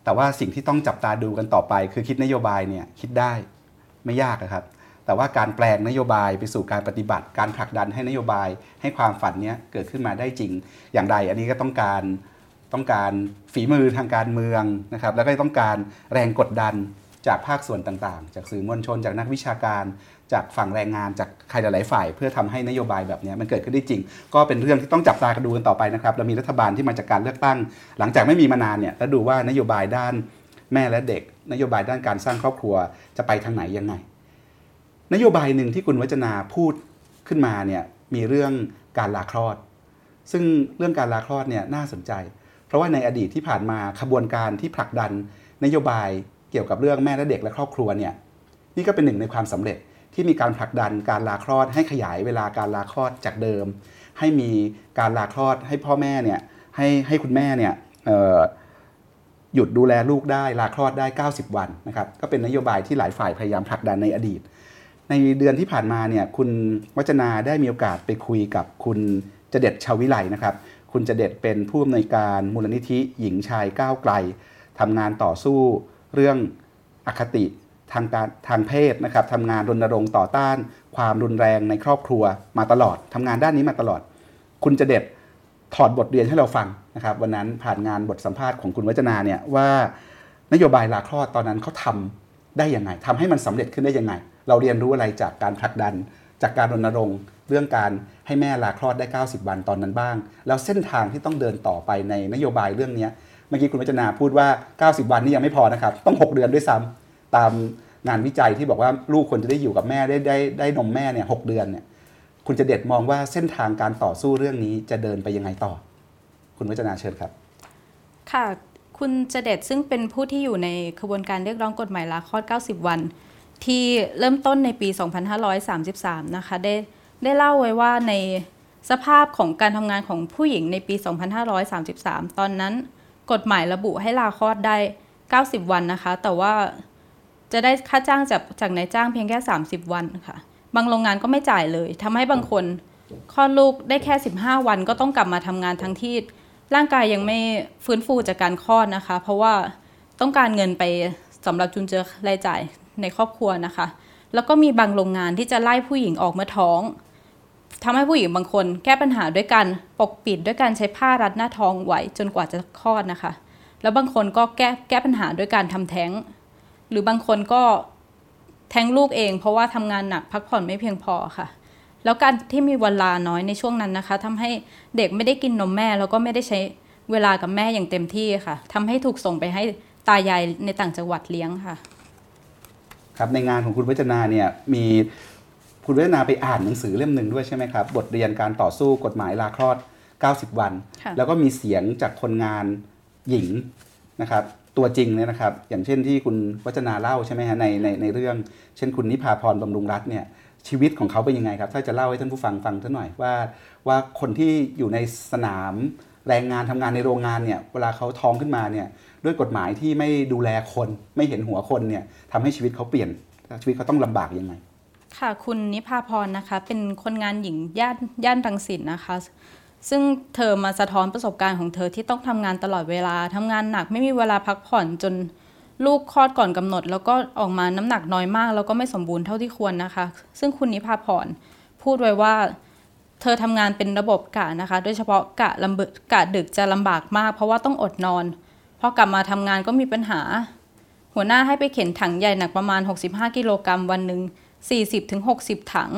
แต่ว่าสิ่งที่ต้องจับตาดูกันต่อไป คือคิดนโยบายเนี่ยคิดได้ไม่ยากอะครับ แต่ว่าการแปลงนโยบายไปสู่การปฏิบัติ การผลักดันให้นโยบายให้ความฝันนี้เกิดขึ้นมาได้จริง อย่างใดอันนี้ก็ต้องการต้องการฝีมือทางการเมืองนะครับแล้วก็ต้องการแรงกดดันจากภาคส่วนต่างๆ จากสื่อมวลชนจากนักวิชาการ จากฝั่งแรงงานจากใครหลายๆฝ่าย เพื่อทำให้นโยบายแบบนี้มันเกิดขึ้นได้จริง ก็เป็นเรื่องที่ต้องจับตากันดูกันต่อไปนะครับเรามีรัฐบาลที่มาจากการเลือกตั้ง หลังจากไม่มีมานานเนี่ยแล้วดูว่านโยบายด้านแม่และเด็ก นโยบายด้านการสร้างครอบครัวจะไปทางไหนยังไง นโยบายหนึ่งที่คุณวัจนาพูดขึ้นมาเนี่ยมีเรื่องการลาคลอด ซึ่งเรื่องการลาคลอดเนี่ยน่าสนใจ เพราะว่าในอดีตที่ผ่านมาขบวนการที่ผลักดันนโยบายเกี่ยวกับเรื่องแม่และเด็กและครอบครัวเนี่ยนี่ก็เป็นหนึ่งในความสำเร็จที่มีการผลักดันการลาคลอดให้ขยายเวลาการลาคลอดจากเดิม ให้มีการลาคลอดให้พ่อแม่เนี่ยให้ให้คุณแม่เนี่ยหยุดดูแลลูกได้ลาคลอดได้ 90 วันนะครับก็เป็นนโยบายที่หลายฝ่ายพยายามผลักดันในอดีต ในเดือนที่ผ่านมาเนี่ยคุณวัจนาได้มีโอกาสไปคุยกับคุณจเด็ดชาววิไลนะครับ คุณจเด็ดเป็นผู้อำนวยการมูลนิธิหญิงชายก้าวไกลทำงานต่อสู้เรื่องอคติทางการทางเพศนะครับทำงานรณรงค์ต่อต้าน ความรุนแรงในครอบครัวมาตลอดทำงานด้านนี้มาตลอด คุณจเด็ดถอดบทเรียนให้เราฟังนะครับวันนั้นผ่านงานบทสัมภาษณ์ของคุณวัจนาเนี่ยว่านโยบายลาคลอดตอนนั้นเขาทำได้ยังไงทำให้มันสำเร็จขึ้นได้ยังไง เราเรียนรู้อะไรจากการผลักดัน จากการรณรงค์เรื่องการให้แม่ลาคลอดได้ 90 วันตอนนั้นบ้าง แล้วเส้นทางที่ต้องเดินต่อไปในนโยบายเรื่องนี้เมื่อกี้คุณวัจนาพูดว่า 90 วันนี่ยังไม่พอนะครับ ต้อง 6 เดือนด้วยซ้ำตามงานวิจัยที่บอกว่าลูกควรจะได้อยู่กับแม่ได้ได้ได้นมแม่เนี่ยหเดือนเนี่ยคุณจะเด็ดมองว่าเส้นทางการต่อสู้เรื่องนี้จะเดินไปยังไงต่อ คุณวัจนาเชิญครับ ค่ะ คุณจะเด็ดซึ่งเป็นผู้ที่อยู่ในขบวนการเรียกร้องกฎหมายลาคลอด 90 วัน ที่เริ่มต้นในปี 2533 นะคะ ได้ได้เล่าไว้ว่าในสภาพของการทำงานของผู้หญิงในปี 2533 ตอนนั้น กฎหมายระบุให้ลาคลอดได้ 90 วันนะคะ แต่ว่าจะได้ค่าจ้างจากจากนายจ้างเพียงแค่ 30 วันค่ะ บางโรงงานก็ไม่จ่ายเลยทำให้บางคนคลอดลูกได้แค่ 15 วันก็ต้องกลับมาทำงานทั้งที่ร่างกายยังไม่ฟื้นฟูจากการคลอดนะคะ เพราะว่าต้องการเงินไป สำหรับจุนเจือรายจ่ายในครอบครัวนะคะ แล้วก็มีบางโรงงานที่จะไล่ผู้หญิงออกเมื่อท้องทำให้ผู้หญิงบางคนแก้ปัญหาด้วยการปกปิดด้วยการใช้ผ้ารัดหน้าท้องไว้จนกว่าจะคลอดนะคะ แล้วบางคนก็แก้แก้ปัญหาด้วยการทำแท้ง หรือบางคนก็แท้งลูกเอง เพราะว่าทำงานหนักพักผ่อนไม่เพียงพอค่ะแล้วการที่มีเวลาน้อยในช่วงนั้นนะคะทำให้เด็กไม่ได้กินนมแม่แล้วก็ไม่ได้ใช้เวลากับแม่อย่างเต็มที่ค่ะทำให้ถูกส่งไปให้ ตายายในต่างจังหวัดเลี้ยงค่ะ ครับในงานของคุณวัจนาเนี่ยมีคุณวัจนาไปอ่านหนังสือเล่มหนึ่งด้วยใช่ไหมครับ บทเรียนการต่อสู้กฎหมายลาคลอด 90 วันค่ะแล้วก็มีเสียงจากคนงานหญิงนะครับตัวจริงเนี่ยนะครับ อย่างเช่นที่คุณวัจนาเล่าใช่ไหมฮะในในในเรื่อง เช่นคุณนิพาพรบำรุงรัตน์เนี่ยชีวิตของเขาเป็นยังไงครับ ถ้าจะเล่าให้ท่านผู้ฟังฟังสักหน่อยว่า ว่าคนที่อยู่ในสนามแรงงานทำงานในโรงงานเนี่ยเวลาเขาท้องขึ้นมาเนี่ย ด้วยกฎหมายที่ไม่ดูแลคนไม่เห็นหัวคนเนี่ยทำให้ชีวิตเขาเปลี่ยนชีวิตเขาต้องลำบากยังไงค่ะคุณนิพาพรนะคะ เป็นคนงานหญิงย่านย่านรังสิตนะคะ ซึ่งเธอมาสะท้อนประสบการณ์ของเธอที่ต้องทำงานตลอดเวลาทำงานหนักไม่มีเวลาพักผ่อนจนลูกคลอดก่อนกำหนด แล้วก็ออกมาน้ำหนักน้อยมาก แล้วก็ไม่สมบูรณ์เท่าที่ควรนะคะ ซึ่งคุณนิพาพรพูดไว้ว่า เธอทำงานเป็นระบบกะนะคะ โดยเฉพาะกะลำบกกะดึกจะลำบากมาก เพราะว่าต้องอดนอน พอกลับมาทำงานก็มีปัญหา หัวหน้าให้ไปเข็นถังใหญ่หนักประมาณ 65 กิโลกรัมวันหนึ่ง40-60 ถัง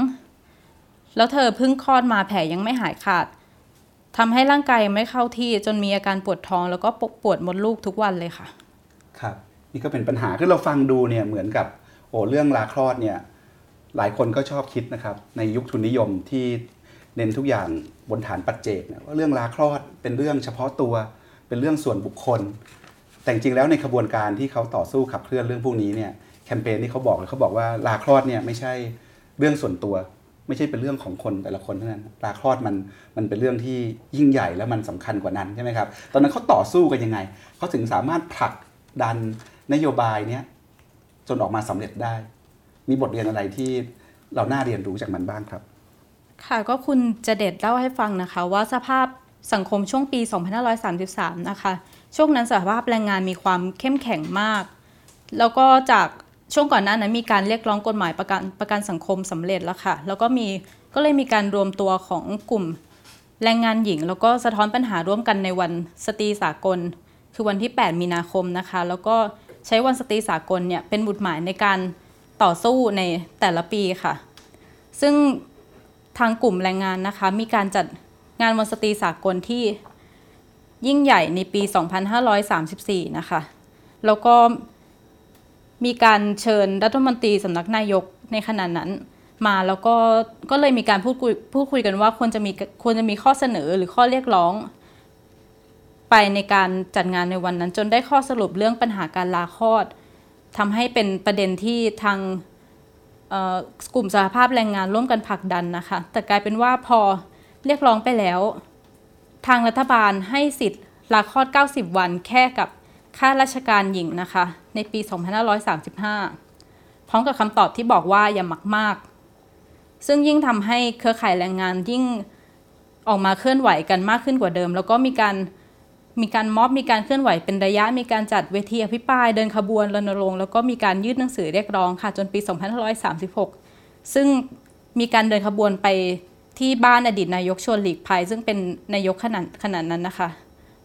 แล้วเธอเพิ่งคลอดมาแผลยังไม่หายขาดทำให้ร่างกายยังไม่เข้าที่จนมีอาการปวดท้อง แล้วก็ปวดมดลูกทุกวันเลยค่ะ ครับ นี่ก็เป็นปัญหาคือเราฟังดูเนี่ยเหมือนกับโอ้เรื่องลาคลอดเนี่ย หลายคนก็ชอบคิดนะครับ ในยุคทุนนิยมที่เน้นทุกอย่างบนฐานปัจเจกเนี่ยว่าเรื่องลาคลอดเป็นเรื่องเฉพาะตัว เป็นเรื่องส่วนบุคคล แต่จริงแล้วในขบวนการที่เขาต่อสู้ขับเคลื่อนเรื่องพวกนี้เนี่ยแคมเปญที่เขาบอกเลยเขาบอกว่าลาคลอดเนี่ยไม่ใช่เรื่องส่วนตัว ไม่ใช่เป็นเรื่องของคนแต่ละคนเท่านั้นลาคลอดมันมันเป็นเรื่องที่ยิ่งใหญ่และมันสำคัญกว่านั้นใช่ไหมครับตอนนั้นเขาต่อสู้กันยังไงเขาถึงสามารถผลักดันนโยบายเนี้ยจนออกมาสำเร็จได้ มีบทเรียนอะไรที่เราน่าเรียนรู้จากมันบ้างครับ ค่ะก็คุณจะเด็ดเล่าให้ฟังนะคะ ว่าสภาพ สังคมช่วงปี 2533 นะคะ ช่วงนั้นสภาพแรงงานมีความเข้มแข็งมาก แล้วก็จากช่วงก่อนหน้านั้นมีการเรียกร้องกฎหมายประกันประกันสังคมสำเร็จแล้วค่ะ แล้วก็มีก็เลยมีการรวมตัวของกลุ่มแรงงานหญิง แล้วก็สะท้อนปัญหาร่วมกันในวันสตรีสากล คือวันที่ 8 มีนาคมนะคะ แล้วก็ใช้วันสตรีสากลเนี่ยเป็นบุตรหมายในการต่อสู้ในแต่ละปีค่ะ ซึ่งทางกลุ่มแรงงานนะคะมีการจัด งานวันสตรีสากลที่ยิ่งใหญ่ในปี 2534 นะคะ แล้วก็มีการเชิญรัฐมนตรีสำนักนายกในขณะนั้นมาแล้วก็ก็เลยมีการพูดคุยพูดคุยกันว่าควรจะมีควรจะมีข้อเสนอหรือข้อเรียกร้อง ไปในการจัดงานในวันนั้น จนได้ข้อสรุปเรื่องปัญหาการลาคลอดทำให้เป็นประเด็นที่ทางกลุ่มสหภาพแรงงานร่วมกันผลักดันนะคะ แต่กลายเป็นว่าพอ เรียกร้องไปแล้ว ทางรัฐบาลให้สิทธิ์ลาคลอด 90 วันแค่กับข้าราชการหญิงนะคะ ในปี 2535 พร้อมกับคำตอบที่บอกว่าอย่ามักมาก ซึ่งยิ่งทำให้เครือข่ายแรงงานยิ่งออกมาเคลื่อนไหวกันมากขึ้นกว่าเดิม แล้วก็มีการมีการม็อบมีการเคลื่อนไหวเป็นระยะ มีการจัดเวทีอภิปรายเดินขบวนรณรงค์แล้วก็มีการยื่นหนังสือเรียกร้องค่ะจนปี 2536 ซึ่งมีการเดินขบวนไป ที่บ้านอดีตนายกชวนหลีกภัยซึ่งเป็นนายกขนาดขนาดนั้นนะคะ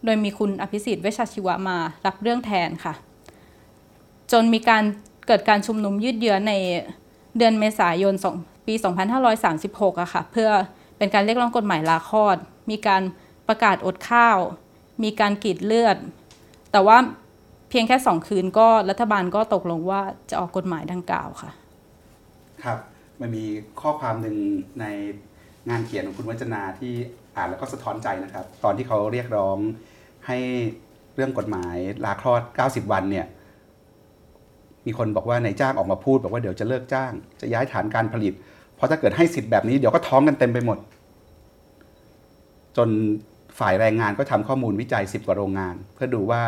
โดยมีคุณอภิสิทธิ์เวชชชีวะมารับเรื่องแทนค่ะ จนมีการเกิดการชุมนุมยืดเยื้อในเดือนเมษายนสองปี 2536อะค่ะ เพื่อเป็นการเรียกร้องกฎหมายลาคลอด มีการประกาศอดข้าว มีการกรีดเลือด แต่ว่าเพียงแค่สองคืนก็รัฐบาลก็ตกลงว่าจะออกกฎหมายดังกล่าวค่ะ ครับ มันมีข้อความหนึ่งใน งานเขียนของคุณวัจนาที่อ่านแล้วก็สะท้อนใจนะครับ ตอนที่เขาเรียกร้องให้เรื่องกฎหมายลาคลอด 90 วันเนี่ยมีคนบอกว่านายจ้างออกมาพูดบอกว่าเดี๋ยวจะเลิกจ้าง จะย้ายฐานการผลิต เพราะถ้าเกิดให้สิทธิ์แบบนี้เดี๋ยวก็ท้องกันเต็มไปหมด จนฝ่ายแรงงานก็ทำข้อมูลวิจัย 10 กว่าโรงงาน เพื่อดูว่า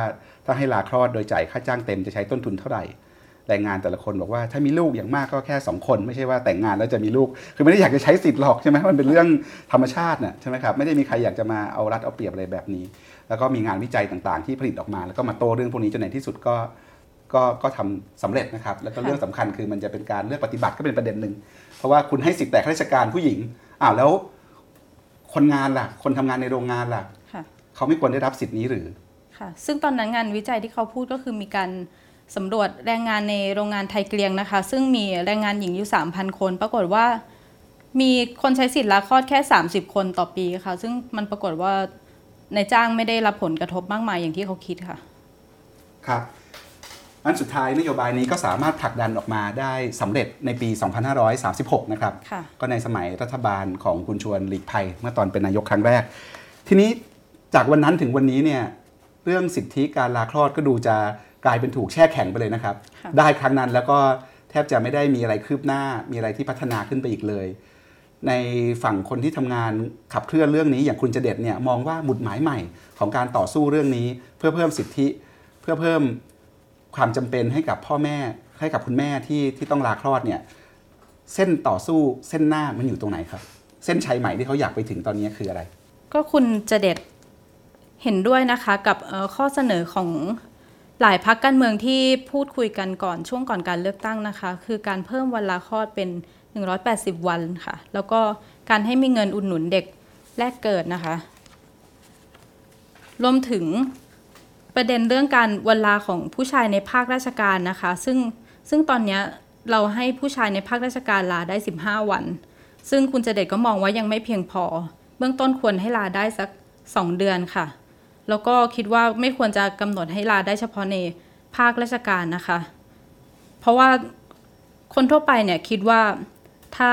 ถ้าให้ลาคลอดโดยจ่ายค่าจ้างเต็มจะใช้ต้นทุนเท่าไหร่ แรงงานแต่ละคนบอกว่าถ้ามีลูกอย่างมากก็แค่ 2 คน ไม่ใช่ว่าแต่งงานแล้วจะมีลูก คือไม่ได้อยากจะใช้สิทธิ์หรอกใช่ไหมมันเป็นเรื่องธรรมชาติน่ะใช่ไหมครับไม่ได้มีใครอยากจะมาเอารัดเอาเปรียบอะไรแบบนี้ แล้วก็มีงานวิจัยต่างๆ ที่ผลิตออกมา แล้วก็มาโต้เรื่องพวกนี้จนในที่สุดก็ก็ก็ทำสำเร็จนะครับ แล้วก็เรื่องสำคัญคือมันจะเป็นการเลือกปฏิบัติก็เป็นประเด็นหนึ่ง เพราะว่าคุณให้สิทธิ์แต่ข้าราชการผู้หญิงอ้าวแล้วคนงานล่ะ คนทำงานในโรงงานล่ะค่ะเขาไม่ควรได้รับสิทธิ์นี้หรือค่ะ ซึ่งตอนนั้นงานวิจัยที่เขาพูดก็คือมีการ สำรวจแรงงานในโรงงานไทยเกลียงนะคะ ซึ่งมีแรงงานหญิงอยู่ 3,000 คน ปรากฏว่ามีคนใช้สิทธิ์ลาคลอดแค่ 30 คนต่อปีค่ะ ซึ่งมันปรากฏว่าในายจ้างไม่ได้รับผลกระทบมากมายอย่างที่เขาคิดค่ะ ครับอันสุดท้ายนโยบายนี้ก็สามารถผลักดันออกมาได้สำเร็จในปี 2536 นะครับค่ะก็ในสมัยรัฐบาลของคุณชวนหลีกภัยเมื่อตอนเป็นนายกครั้งแรก ทีนี้จากวันนั้นถึงวันนี้เนี่ยเรื่องสิทธิการลาคลอดก็ดูจะ กลายเป็นถูกแช่แข็งไปเลยนะครับค่ะได้ครั้งนั้นแล้วก็แทบจะไม่ได้มีอะไรคืบหน้า มีอะไรที่พัฒนาขึ้นไปอีกเลย ในฝั่งคนที่ทำงานขับเคลื่อนเรื่องนี้อย่างคุณเจเด็ดเนี่ยมองว่าหมุดหมายใหม่ของการต่อสู้เรื่องนี้ เพื่อเพิ่มสิทธิ เพื่อเพิ่มความจำเป็นให้กับพ่อแม่ให้กับคุณแม่ที่ที่ต้องลาคลอดเนี่ยเส้นต่อสู้เส้นหน้ามันอยู่ตรงไหนครับ เส้นชัยใหม่ที่เขาอยากไปถึงตอนนี้คืออะไร ก็คุณเจเด็ดเห็นด้วยนะคะกับเอ่อข้อเสนอของ หลายพักการเมืองที่พูดคุยกันก่อนช่วงก่อนการเลือกตั้งนะคะ คือการเพิ่มวันลาคลอดเป็น 180 วันค่ะ แล้วก็การให้มีเงินอุดหนุนเด็กแรกเกิดนะคะ รวมถึงประเด็นเรื่องการวันลาของผู้ชายในภาคราชการนะคะ ซึ่งซึ่งตอนนี้เราให้ผู้ชายในภาคราชการลาได้ 15 วัน ซึ่งคุณเจเดตก็มองว่ายังไม่เพียงพอ เบื้องต้นควรให้ลาได้สัก 2 เดือนค่ะ แล้วก็คิดว่าไม่ควรจะกำหนดให้ลาได้เฉพาะในภาคราชการนะคะ เพราะว่าคนทั่วไปเนี่ยคิดว่าถ้า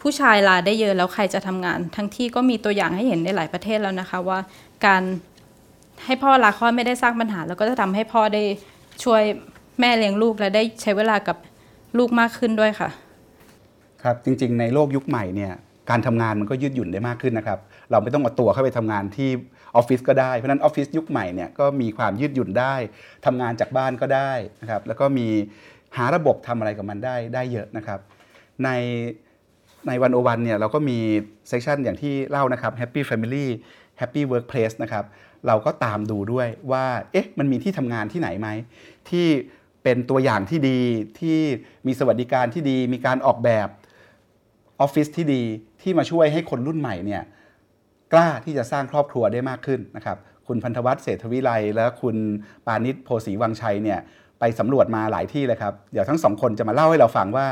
ผู้ชายลาได้เยอะแล้วใครจะทำงาน ทั้งที่ก็มีตัวอย่างให้เห็นในหลายประเทศแล้วนะคะ ว่าการให้พ่อลาคลอดไม่ได้สร้างปัญหา แล้วก็จะทำให้พ่อได้ช่วยแม่เลี้ยงลูกและได้ใช้เวลากับลูกมากขึ้นด้วยค่ะ ครับจริงๆ ในโลกยุคใหม่เนี่ยการทำงานมันก็ยืดหยุ่นได้มากขึ้นนะครับ เราไม่ต้องเอาตัวเข้าไปทำงานที่ ออฟฟิศก็ได้ เพราะนั้นออฟฟิศยุคใหม่เนี่ยก็มีความยืดหยุ่นได้ทำงานจากบ้านก็ได้นะครับแล้วก็มีหาระบบทำอะไรกับมันได้ได้เยอะนะครับ ในในวันโอวันเนี่ยเราก็มีเซสชันอย่างที่เล่านะครับ Happy Family Happy Workplace นะครับเราก็ตามดูด้วยว่าเอ๊ะมันมีที่ทำงานที่ไหนไหม ที่เป็นตัวอย่างที่ดีที่มีสวัสดิการที่ดี มีการออกแบบออฟฟิศที่ดีที่มาช่วยให้คนรุ่นใหม่เนี่ย กล้าที่จะสร้างครอบครัวได้มากขึ้นนะครับคุณพันธวัฒน์เศรษฐวิไลและคุณปานิชโพสีวังชัยเนี่ยไปสำรวจมาหลายที่เลยครับเดี๋ยวทั้งสองคนจะมาเล่าให้เราฟังว่า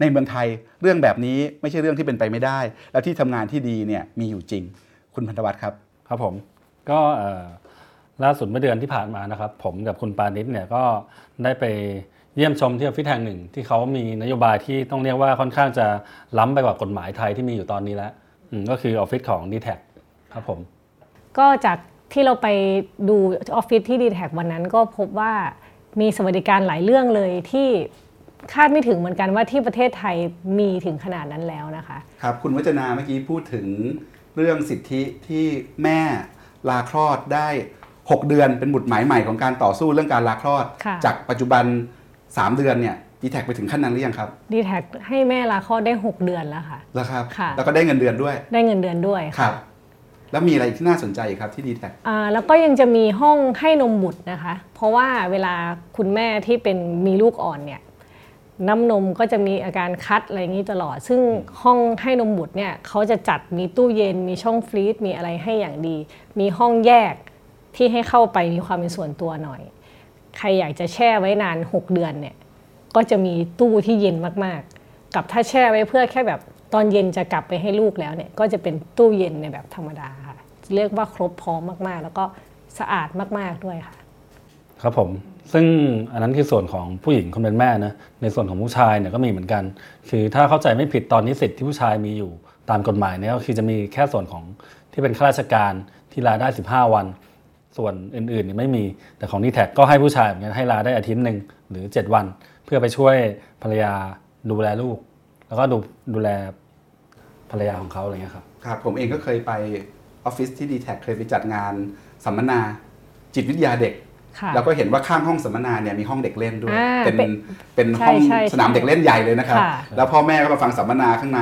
ในเมืองไทยเรื่องแบบนี้ไม่ใช่เรื่องที่เป็นไปไม่ได้ แล้วที่ทำงานที่ดีเนี่ยมีอยู่จริง คุณพันธวัฒน์ครับครับผมก็ล่าสุดเมื่อเดือนที่ผ่านมานะครับ ผมกับคุณปานิชเนี่ยก็ได้ไปเยี่ยมชมที่ออฟฟิศแห่งหนึ่ง ที่เขามีนโยบายที่ต้องเรียกว่าค่อนข้างจะล้ำไปกว่ากฎหมายไทยที่มีอยู่ตอนนี้แล้วก็คือออฟฟิศของ d t แท ครับผมก็จากที่เราไปดูออฟฟิศที่ดีแท็วันนั้นก็พบว่ามีสวัสดิการหลายเรื่องเลยที่คาดไม่ถึงเหมือนกันว่าที่ประเทศไทยมีถึงขนาดนั้นแล้วนะคะ ครับคุณวัจนาเมื่อกี้พูดถึงเรื่องสิทธิที่แม่ลาคลอดได้ 6 เดือนเป็นบุตรหมายใหม่ของการต่อสู้เรื่องการลาคลอดค่ะจากปัจจุบัน 3 เดือนเนี่ยดีแท็ไปถึงขั้นนั้นหรือยังครับดีแท็ให้แม่ลาคลอดได้ 6 เดือนแล้วค่ะแล้วครับค่ะแล้วก็ได้เงินเดือนด้วย ได้เงินเดือนด้วยครับ แล้วมีอะไรที่น่าสนใจครับที่ดีแท็กอ่าแล้วก็ยังจะมีห้องให้นมบุตรนะคะ เพราะว่าเวลาคุณแม่ที่เป็นมีลูกอ่อนเนี่ยน้ำนมก็จะมีอาการคัดอะไรอย่างนี้ตลอด ซึ่งห้องให้นมบุตรเนี่ยเขาจะจัดมีตู้เย็นมีช่องฟรีซมีอะไรให้อย่างดี มีห้องแยกที่ให้เข้าไปมีความเป็นส่วนตัวหน่อย ใครอยากจะแช่ไว้นาน 6 เดือนเนี่ยก็จะมีตู้ที่เย็นมากๆ กับถ้าแช่ไว้เพื่อแค่แบบ ตอนเย็นจะกลับไปให้ลูกแล้วเนี่ยก็จะเป็นตู้เย็นในแบบธรรมดาค่ะเรียกว่าครบพร้อมมากๆ แล้วก็สะอาดมากๆด้วยค่ะ ครับผมซึ่งอันนั้นคือส่วนของผู้หญิงคนเป็นแม่นะในส่วนของผู้ชายเนี่ยก็มีเหมือนกัน คือถ้าเข้าใจไม่ผิดตอนนี้สิทธิ์ที่ผู้ชายมีอยู่ตามกฎหมายเนี่ยก็คือจะมีแค่ส่วนของที่เป็นข้าราชการที่ลาได้ 15 วัน ส่วนอื่นๆนี่ไม่มีแต่ของนี่แท็กก็ให้ผู้ชายเหมือนกันให้ลาได้อาทิตย์หนึ่งหรือ 7 วัน เพื่อไปช่วยภรรยาดูแลลูก แล้วก็ดูดูแล ภรรยาของเขาอะไรเงี้ยครับครับ ผมเองก็เคยไปออฟฟิศที่ดีแท็เคยไปจัดงานสัมมนาจิตวิทยาเด็กค่ะแล้วก็เห็นว่าข้างห้องสัมมนาเนี่ยมีห้องเด็กเล่นด้วยอ่าเป็นเป็นเป็นใช่ห้องใช่สนามเด็กเล่นใหญ่เลยนะครับค่ะแล้วพ่อแม่ก็มาฟังสัมมนาข้างใน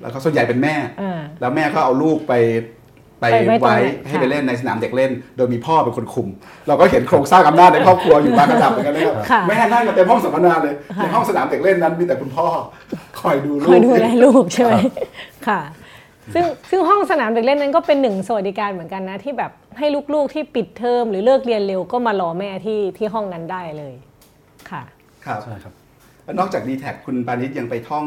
แล้วก็ส่วนใหญ่เป็นแม่อ่าแล้วแม่ก็เอาลูกไป ไปไปไว้ตรงไว้นั้นให้ไปค่ะเล่นในสนามเด็กเล่น โดยมีพ่อเป็นคนคุม เราก็เห็นโครงสร้างอำนาจในครอบครัวอยู่บางระดับเหมือนกันนะครับค่ะแม่นั่งกันเต็มห้องสัมมนาเลยในห้องสนามเด็กเล่นนั้นมีแต่คุณพ่อคอยดูลูคอยกดูแลลูกใช่ไหมค่ะซึ่งซึ่งห้องสนามเด็กเล่นนั้นก็เป็นหนึ่งสวัสดิการเหมือนกันนะ ที่แบบให้ลูกๆที่ปิดเทอมหรือเลิกเรียนเร็วก็มารอแม่ที่ที่ห้องนั้นได้เลยค่ะ ครับใช่ครับแล้วนอกจาก d t แทคุณปานิชยังไปท่อง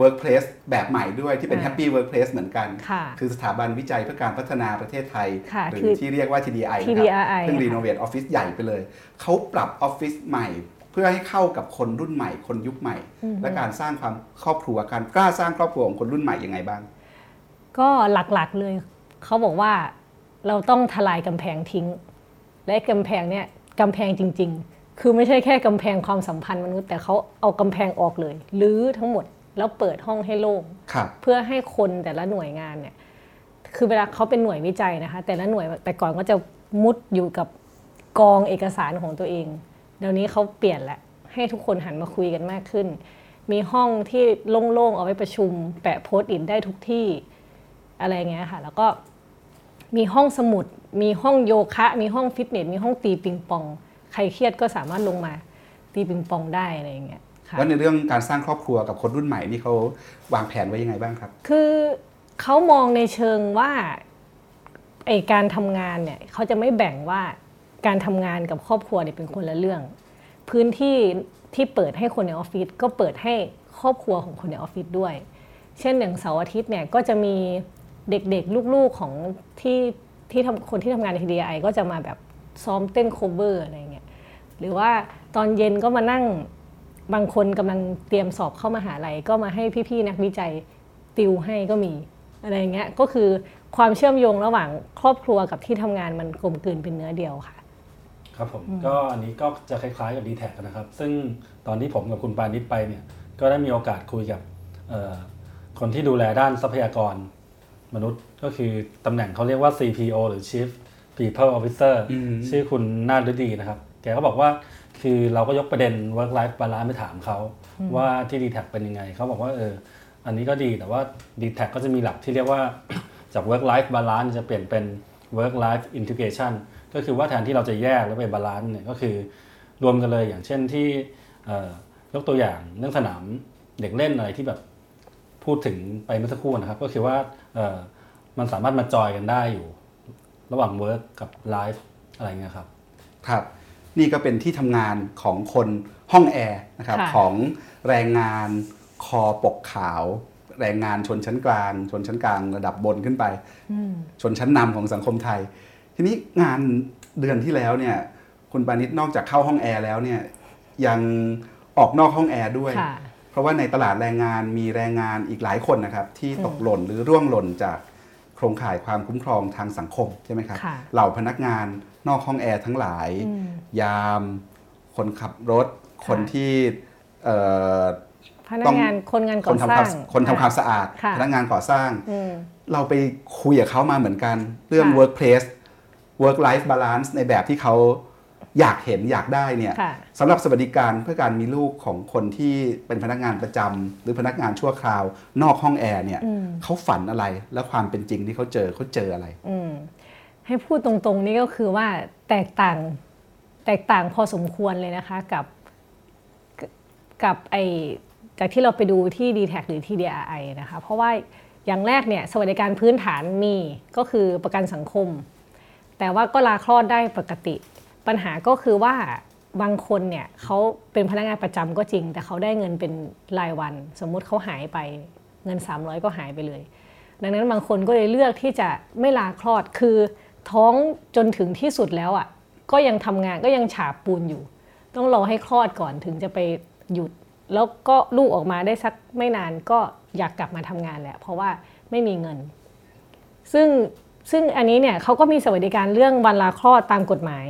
Workplace แบบใหม่ด้วยที่เป็นอ่า Happy Workplace เหมือนกันค่ะคือสถาบันวิจัยเพื่อการพัฒนาประเทศไทยค่ะหรืคืออที่เรียกว่า TDI นะครับ TDI ซึ่งค่ะรีโนเวทออฟฟิศใหญ่ไปเลย เขาปรับออฟฟิศใหม่เพื่อให้เข้ากับคนรุ่นใหม่ คนยุคใหม่ และการสร้างความครอบครัวการกล้าสร้างครอบครัวของคนรุ่นใหม่ยังไงบ้าง ก็หลักๆเลยเขาบอกว่าเราต้องทลายกำแพงทิ้ง และกำแพงเนี่ยกำแพงจริง ๆ คือไม่ใช่แค่กำแพงความสัมพันธ์มนุษย์ แต่เขาเอากำแพงออกเลยหรือทั้งหมด แล้วเปิดห้องให้โล่งครับเพื่อให้คนแต่ละหน่วยงานเนี่ยคือเวลาเขาเป็นหน่วยวิจัยนะคะ แต่ละหน่วยแต่ก่อนก็จะมุดอยู่กับกองเอกสารของตัวเอง เดี๋ยวนี้เขาเปลี่ยนแหละให้ทุกคนหันมาคุยกันมากขึ้น มีห้องที่โล่งๆเอาไว้ประชุม แปะโพสต์อินได้ทุกที่อะไรเงี้ยค่ะ แล้วก็มีห้องสมุด มีห้องโยคะ มีห้องฟิตเนส มีห้องตีปิงปอง ใครเครียดก็สามารถลงมาตีปิงปองได้อะไรอย่างเงี้ยค่ะ แล้วในเรื่องการสร้างครอบครัวกับคนรุ่นใหม่นี่เขาวางแผนไว้ยังไงบ้างครับ คือเขามองในเชิงว่าไอการทำงานเนี่ยเขาจะไม่แบ่งว่าการทำงานกับครอบครัวเนี่ยเป็นคนละเรื่อง พื้นที่ที่เปิดให้คนในออฟฟิศก็เปิดให้ครอบครัวของคนในออฟฟิศด้วย เช่นอย่างเสาร์อาทิตย์เนี่ยก็จะมีเด็กๆลูกๆของที่ที่ทำคนที่ทำงานใน TDI ก็จะมาแบบซ้อมเต้นโคเวอร์อะไรเงี้ยหรือว่าตอนเย็นก็มานั่ง บางคนกำลังเตรียมสอบเข้ามาหาลัยก็มาให้พี่ๆนักวิจัยติวให้ก็มีอะไรอย่างเงี้ยก็คือความเชื่อมโยงระหว่างครอบครัวกับที่ทำงานมันกลมกลืนเป็นเนื้อเดียวค่ะ ครับผมก็อันนี้ก็จะคล้ายๆกับ d t แทนะครับ ซึ่งตอนที่ผมกับคุณปานิชไปเนี่ยก็ได้มีโอกาสคุยกับเอ่อคนที่ดูแลด้านทรัพยากรมนุษย์ก็คือตำแหน่งเขาเรียกว่า CPO หรือ Chief People Officer อืมชื่อคุณนาฏฤดีนะครับ แกก็บอกว่า คือเราก็ยกประเด็น work life balance ไปถามเขาว่าที่ d t แทเป็นยังไง เขาบอกว่าเออ อันนี้ก็ดีแต่ว่า d t แทก็จะมีหลักที่เรียกว่าจาก work life balance จะเปลี่ยนเป็น work life integration ก็คือว่าแทนที่เราจะแยกแล้วไป balance เนี่ยก็คือรวมกันเลยอย่างเช่นที่เอ่อยกตัวอย่างเรื่องสนามเด็กเล่นอะไรที่แบบพูดถึงไปเมื่อสักครู่นะครับ ก็คือว่าเอ่อมันสามารถมาจอยกันได้อยู่ ระหว่าง work กับ life อะไรเงี้ยครับ ครับ นี่ก็เป็นที่ทำงานของคนห้องแอร์นะครับค่ะของแรงงานคอปกขาว แรงงานชนชั้นกลาง ชนชั้นกลางระดับบนขึ้นไป ชนชั้นนำของสังคมไทย ทีนี้งานเดือนที่แล้วเนี่ยคุณปานิชนอกจากเข้าห้องแอร์แล้วเนี่ยยังออกนอกห้องแอร์ด้วยค่ะเพราะว่าในตลาดแรงงานมีแรงงานอีกหลายคนนะครับ ที่ตกหล่นหรือร่วงหล่นจาก โครงข่ายความคุ้มครองทางสังคมใช่ไหมครับค่ะเหล่าพนักงานนอกห้องแอร์ทั้งหลายอืมยาม คนขับรถ คนค่ะที่เอ่อพนักงานคนงานคก่อนทำสคร้าวางมคนทำความสะอาดค่ะพนักงานก่อสร้างอืมเราไปคุยกับเขามาเหมือนกัน เรื่องค่ะ workplace work life balance ในแบบที่เขา อยากเห็นอยากได้เนี่ยค่ะสำหรับสวัสดิการเพื่อการมีลูกของคนที่เป็นพนักงานประจำหรือพนักงานชั่วคราว นอกห้องแอร์เนี่ยเขาฝันอะไรและความเป็นจริงที่เขาเจอเขาเจออะไรอืมให้พูดตรงๆนี่ก็คือว่าแตกต่างแตกต่างพอสมควรเลยนะคะกับกับไอจากที่เราไปดูที่ d t แทหรือที่ DRI นะคะ เพราะว่าอย่างแรกเนี่ยสวัสดิการพื้นฐานมีก็คือประกันสังคม แต่ว่าก็ลาคลอดได้ปกติ ปัญหาก็คือว่าบางคนเนี่ยเขาเป็นพนักงานประจำก็จริง แต่เขาได้เงินเป็นรายวัน สมมุติเขาหายไปเงิน 300 ก็หายไปเลย ดังนั้นบางคนก็เลยเลือกที่จะไม่ลาคลอดคือท้องจนถึงที่สุดแล้วอะก็ยังทำงานก็ยังฉาบปูนอยู่ ต้องรอให้คลอดก่อนถึงจะไปหยุด แล้วก็ลูกออกมาได้สักไม่นานก็อยากกลับมาทำงานแหละเพราะว่าไม่มีเงิน ซึ่งซึ่งอันนี้เนี่ยเขาก็มีสวัสดิการเรื่องวันลาคลอดตามกฎหมาย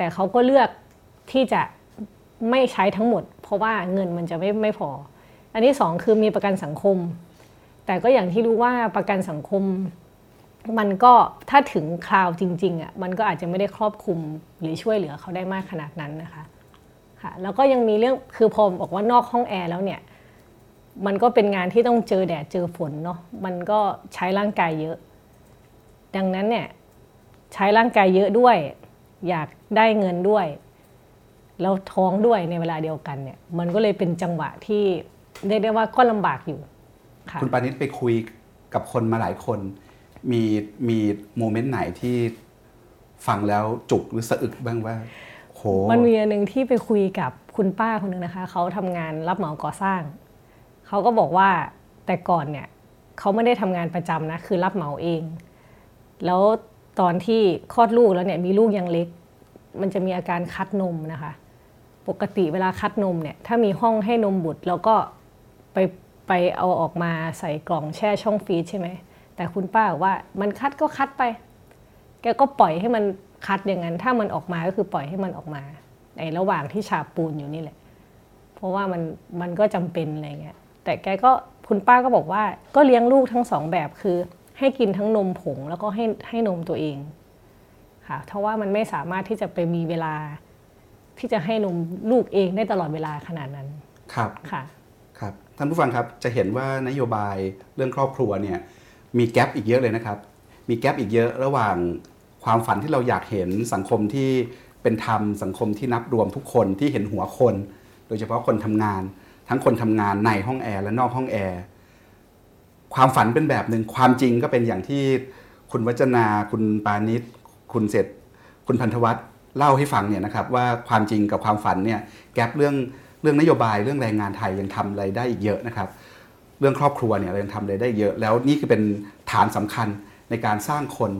แต่เขาก็เลือกที่จะไม่ใช้ทั้งหมด เพราะว่าเงินมันจะไม่ไม่พอ อันที่สองคือมีประกันสังคม แต่ก็อย่างที่รู้ว่าประกันสังคม มันก็ถ้าถึงคราวจริงๆอะมันก็อาจจะไม่ได้ครอบคลุมหรือช่วยเหลือเขาได้มากขนาดนั้นนะคะค่ะแล้วก็ยังมีเรื่องคือพอบอกว่านอกห้องแอร์แล้วเนี่ยมันก็เป็นงานที่ต้องเจอแดดเจอฝนเนาะมันก็ใช้ร่างกายเยอะ ดังนั้นเนี่ยใช้ร่างกายเยอะด้วย อยากได้เงินด้วย แล้วท้องด้วยในเวลาเดียวกันเนี่ย มันก็เลยเป็นจังหวะที่เรียกได้ว่าก็ลำบากอยู่ค่ะคุณปานิชไปคุยกับคนมาหลายคน มีมีโมเมนต์ไหนที่ฟังแล้วจุกหรือสะอึกบ้างว่าโหมันมีอันหนึ่งที่ไปคุยกับคุณป้าคนหนึ่งนะคะเขาทำงานรับเหมาก่อสร้างเขาก็บอกว่าแต่ก่อนเนี่ยเขาไม่ได้ทำงานประจำนะคือรับเหมาเอง แล้ว ตอนที่คลอดลูกแล้วเนี่ยมีลูกยังเล็ก มันจะมีอาการคัดนมนะคะ ปกติเวลาคัดนมเนี่ยถ้ามีห้องให้นมบุตรแล้วก็ไปไปเอาออกมาใส่กล่องแช่ช่องฟรีซใช่ไหมแต่คุณป้าบอกว่ามันคัดก็คัดไป แกก็ปล่อยให้มันคัดอย่างนั้น ถ้ามันออกมาก็คือปล่อยให้มันออกมาในระหว่างที่ฉาบปูนอยู่นี่แหละ เพราะว่ามันมันก็จำเป็นอะไรเงี้ยแต่แกก็คุณป้าก็บอกว่าก็เลี้ยงลูกทั้งสองแบบคือ ให้กินทั้งนมผงแล้วก็ให้ให้นมตัวเองค่ะเพราะว่ามันไม่สามารถที่จะไปมีเวลาที่จะให้นมลูกเองได้ตลอดเวลาขนาดนั้นครับค่ะครับท่านผู้ฟังครับจะเห็นว่านโยบายเรื่องครอบครัวเนี่ยมีแกลบอีกเยอะเลยนะครับ มีแกลบอีกเยอะระหว่างความฝันที่เราอยากเห็นสังคมที่เป็นธรรมสังคมที่นับรวมทุกคนที่เห็นหัวคน โดยเฉพาะคนทำงาน ทั้งคนทำงานในห้องแอร์และนอกห้องแอร์ ความฝันเป็นแบบหนึ่งความจริงก็เป็นอย่างที่คุณวัจนาคุณปานิชคุณเสร็จ คุณพันธวัฒน์เล่าให้ฟังเนี่ยนะครับว่าความจริงกับความฝันเนี่ยแกลบเรื่องเรื่องนโยบายเรื่องแรงงานไทยยังทำอะไรได้อีกเยอะนะครับ เรื่องครอบครัวเนี่ยเรายังทำอะไรได้เยอะ แล้วนี่คือเป็นฐานสำคัญในการสร้างคน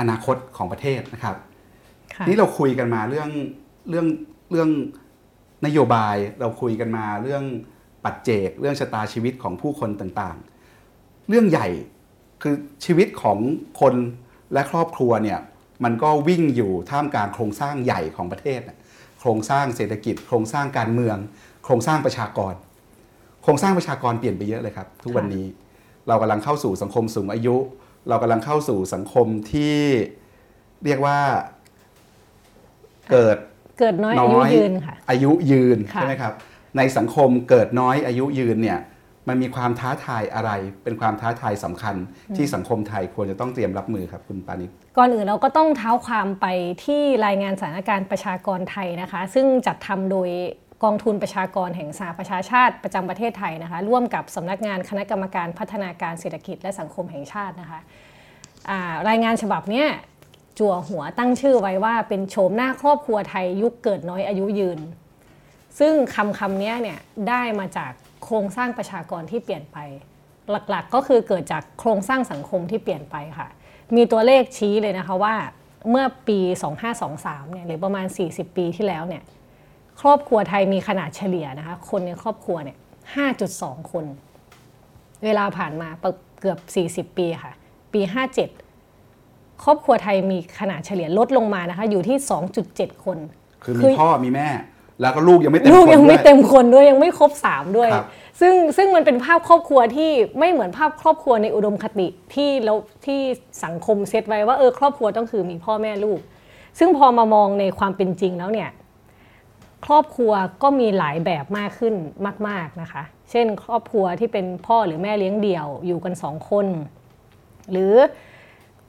อนาคตของประเทศนะครับค่ะนี่เราคุยกันมาเรื่องเรื่องเรื่องนโยบายเราคุยกันมาเรื่องปัจเจก เรื่องชะตาชีวิตของผู้คนต่างๆ เรื่องใหญ่คือชีวิตของคนและครอบครัวเนี่ยมันก็วิ่งอยู่ท่ามกลางโครงสร้างใหญ่ของประเทศน่ะโครงสร้างเศรษฐกิจ โครงสร้างการเมือง โครงสร้างประชากร โครงสร้างประชากรเปลี่ยนไปเยอะเลยครับ ทุกวันนี้เรากำลังเข้าสู่สังคมสูงอายุ เรากำลังเข้าสู่สังคมที่เรียกว่าเกิดเกิดน้อยอายุยืนค่ะอายุยืนค่ะใช่ไหมครับในสังคมเกิดน้อยอายุยืนเนี่ย มันมีความท้าทายอะไร เป็นความท้าทายสำคัญ ที่สังคมไทยควรจะต้องเตรียมรับมือครับคุณปานิชก่อนอื่นเราก็ต้องเท้าความไปที่รายงานสถานการณ์ประชากรไทยนะคะ ซึ่งจัดทำโดยกองทุนประชากรแห่งสหประชาชาติประจำประเทศไทยนะคะ ร่วมกับสำนักงานคณะกรรมการพัฒนาการเศรษฐกิจและสังคมแห่งชาตินะคะอ่ารายงานฉบับเนี้ยจั่วหัวตั้งชื่อไว้ว่าเป็นโฉมหน้าครอบครัวไทยยุคเกิดน้อยอายุยืน ซึ่งคำคำนี้เนี่ยได้มาจาก โครงสร้างประชากรที่เปลี่ยนไป หลักๆก็คือเกิดจากโครงสร้างสังคมที่เปลี่ยนไปค่ะ มีตัวเลขชี้เลยนะคะว่าเมื่อปี 2523 เนี่ยหรือประมาณ 40 ปีที่แล้วเนี่ยครอบครัวไทยมีขนาดเฉลี่ยนะคะคนในครอบครัวเนี่ย 5.2 คน เวลาผ่านมาเกือบ 40 ปีค่ะ ปี 57 ครอบครัวไทยมีขนาดเฉลี่ยลดลงมานะคะอยู่ที่ 2.7 คน คือมีพ่อมีแม่ แล้วก็ลูกยังไม่เต็มลูกคนยังไม่ด้วยเต็มคนด้วยยังไม่ครบสามด้วยครับซึ่งซึ่งมันเป็นภาพครอบครัวที่ไม่เหมือนภาพครอบครัวในอุดมคติที่เราที่สังคมเซตไว้ว่าเออครอบครัวต้องคือมีพ่อแม่ลูก ซึ่งพอมามองในความเป็นจริงแล้วเนี่ยครอบครัวก็มีหลายแบบมากขึ้นมาก ๆนะคะ เช่น ครอบครัวที่เป็นพ่อหรือแม่เลี้ยงเดี่ยวอยู่กันสองคน หรือ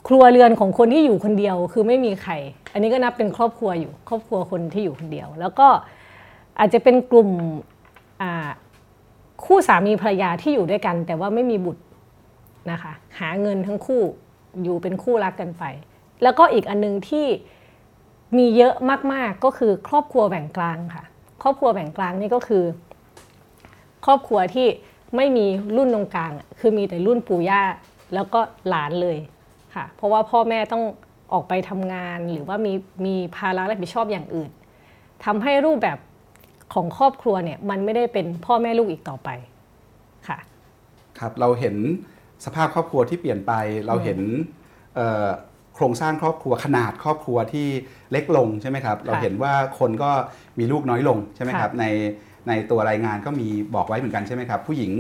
ครัวเรือนของคนที่อยู่คนเดียวคือไม่มีใคร อันนี้ก็นับเป็นครอบครัวอยู่ ครอบครัวคนที่อยู่คนเดียว แล้วก็ อาจจะเป็นกลุ่มคู่สามีภรรยาที่อยู่ด้วยกัน แต่ว่าไม่มีบุตรนะคะหาเงินทั้งคู่อยู่เป็นคู่รักกันไป แล้วก็อีกอันนึงที่มีเยอะมากๆก็คือครอบครัวแบ่งกลางค่ะ ครอบครัวแบ่งกลางนี่ก็คือ ครอบครัวที่ไม่มีรุ่นตรงกลาง คือมีแต่รุ่นปู่ย่าแล้วก็หลานเลยค่ะ เพราะว่าพ่อแม่ต้องออกไปทำงานหรือว่ามีมีภาระรับผิดชอบอย่างอื่นทำให้รูปแบบ ของครอบครัวเนี่ยมันไม่ได้เป็นพ่อแม่ลูกอีกต่อไปค่ะครับเราเห็นสภาพครอบครัวที่เปลี่ยนไปเราเห็นเอ่อโครงสร้างครอบครัวขนาดครอบครัวที่เล็กลงใช่ไหมครับ เราเห็นว่าคนก็มีลูกน้อยลงใช่ไหมครับค่ะในในตัวรายงานก็มีบอกไว้เหมือนกันใช่ไหมครับ ผู้หญิง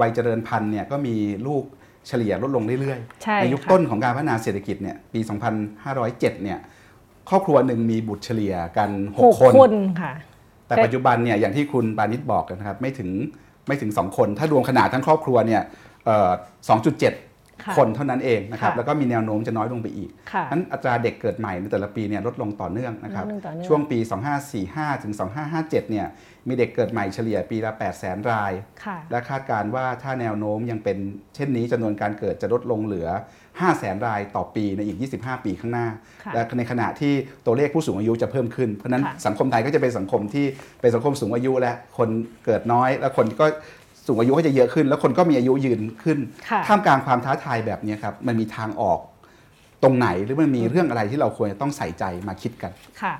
วัยเจริญพันธุ์เนี่ยก็มีลูกเฉลี่ยลดลงเรื่อยใช่ๆในยุคค่ะต้นของการพัฒนาเศรษฐกิจเนี่ยปี 2507 เนี่ยครอบครัวหนึ่งมีบุตรเฉลี่ยกันหก6คนคนค่ะ แต่ปัจจุบันเนี่ยอย่างที่คุณปานิชบอกนะครับไม่ถึงไม่ถึง 2 คน ถ้ารวมขนาดทั้งครอบครัวเนี่ยเอ่อ2.7ค่ะคนเท่านั้นเองนะครับค่ะแล้วก็มีแนวโน้มจะน้อยลงไปอีกค่ะนั้นอัตราเด็กเกิดใหม่ในแต่ละปีเนี่ยลดลงต่อเนื่องนะครับลดลงต่อเนื่องช่วงปี 2545 ถึง 2557 เนี่ยมีเด็กเกิดใหม่เฉลี่ยปีละ 8 0 0 0 0รายค่ะและคาดการณ์ว่าถ้าแนวโน้มยังเป็นเช่นนี้จำนวนการเกิดจะลดลงเหลือ 5 0 0 0 0 0รายต่อปีในอีก 25 ปีข้างหน้าค่ะและในขณะที่ตัวเลขผู้สูงอายุจะเพิ่มขึ้น เพราะฉะนั้นค่ะสังคมไทยก็จะเป็นสังคมที่เป็นสังคมสูงอายุและคนเกิดน้อย และคนก็สูงอายุก็จะเยอะขึ้น แล้วคนก็มีอายุยืนขึ้นค่ะท่ามกลางความท้าทายแบบนี้ครับมันมีทางออกตรงไหนหรือมันมีเรื่องอะไรที่เราควรจะต้องใส่ใจมาคิดกันค่ะ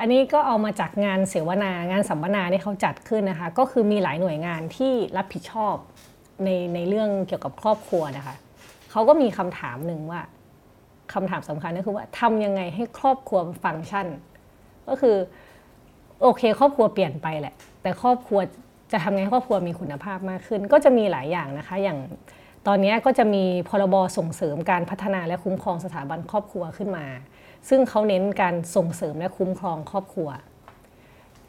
อันนี้ก็เอามาจากงานเสวนางานสัมมนาที่เขาจัดขึ้นนะคะ ก็คือมีหลายหน่วยงานที่รับผิดชอบในในเรื่องเกี่ยวกับครอบครัวนะคะ เขาก็มีคำถามหนึ่งว่าคำถามสำคัญก็คือว่าทำยังไงให้ครอบครัวฟังก์ชัน ก็คือโอเค ครอบครัวเปลี่ยนไปแหละ แต่ครอบครัวจะทำไงให้ครอบครัวมีคุณภาพมากขึ้น ก็จะมีหลายอย่างนะคะ อย่างตอนนี้ก็จะมีพรบส่งเสริมการพัฒนาและคุ้มครองสถาบันครอบครัวขึ้นมา ซึ่งเขาเน้นการส่งเสริมและคุ้มครองครอบครัว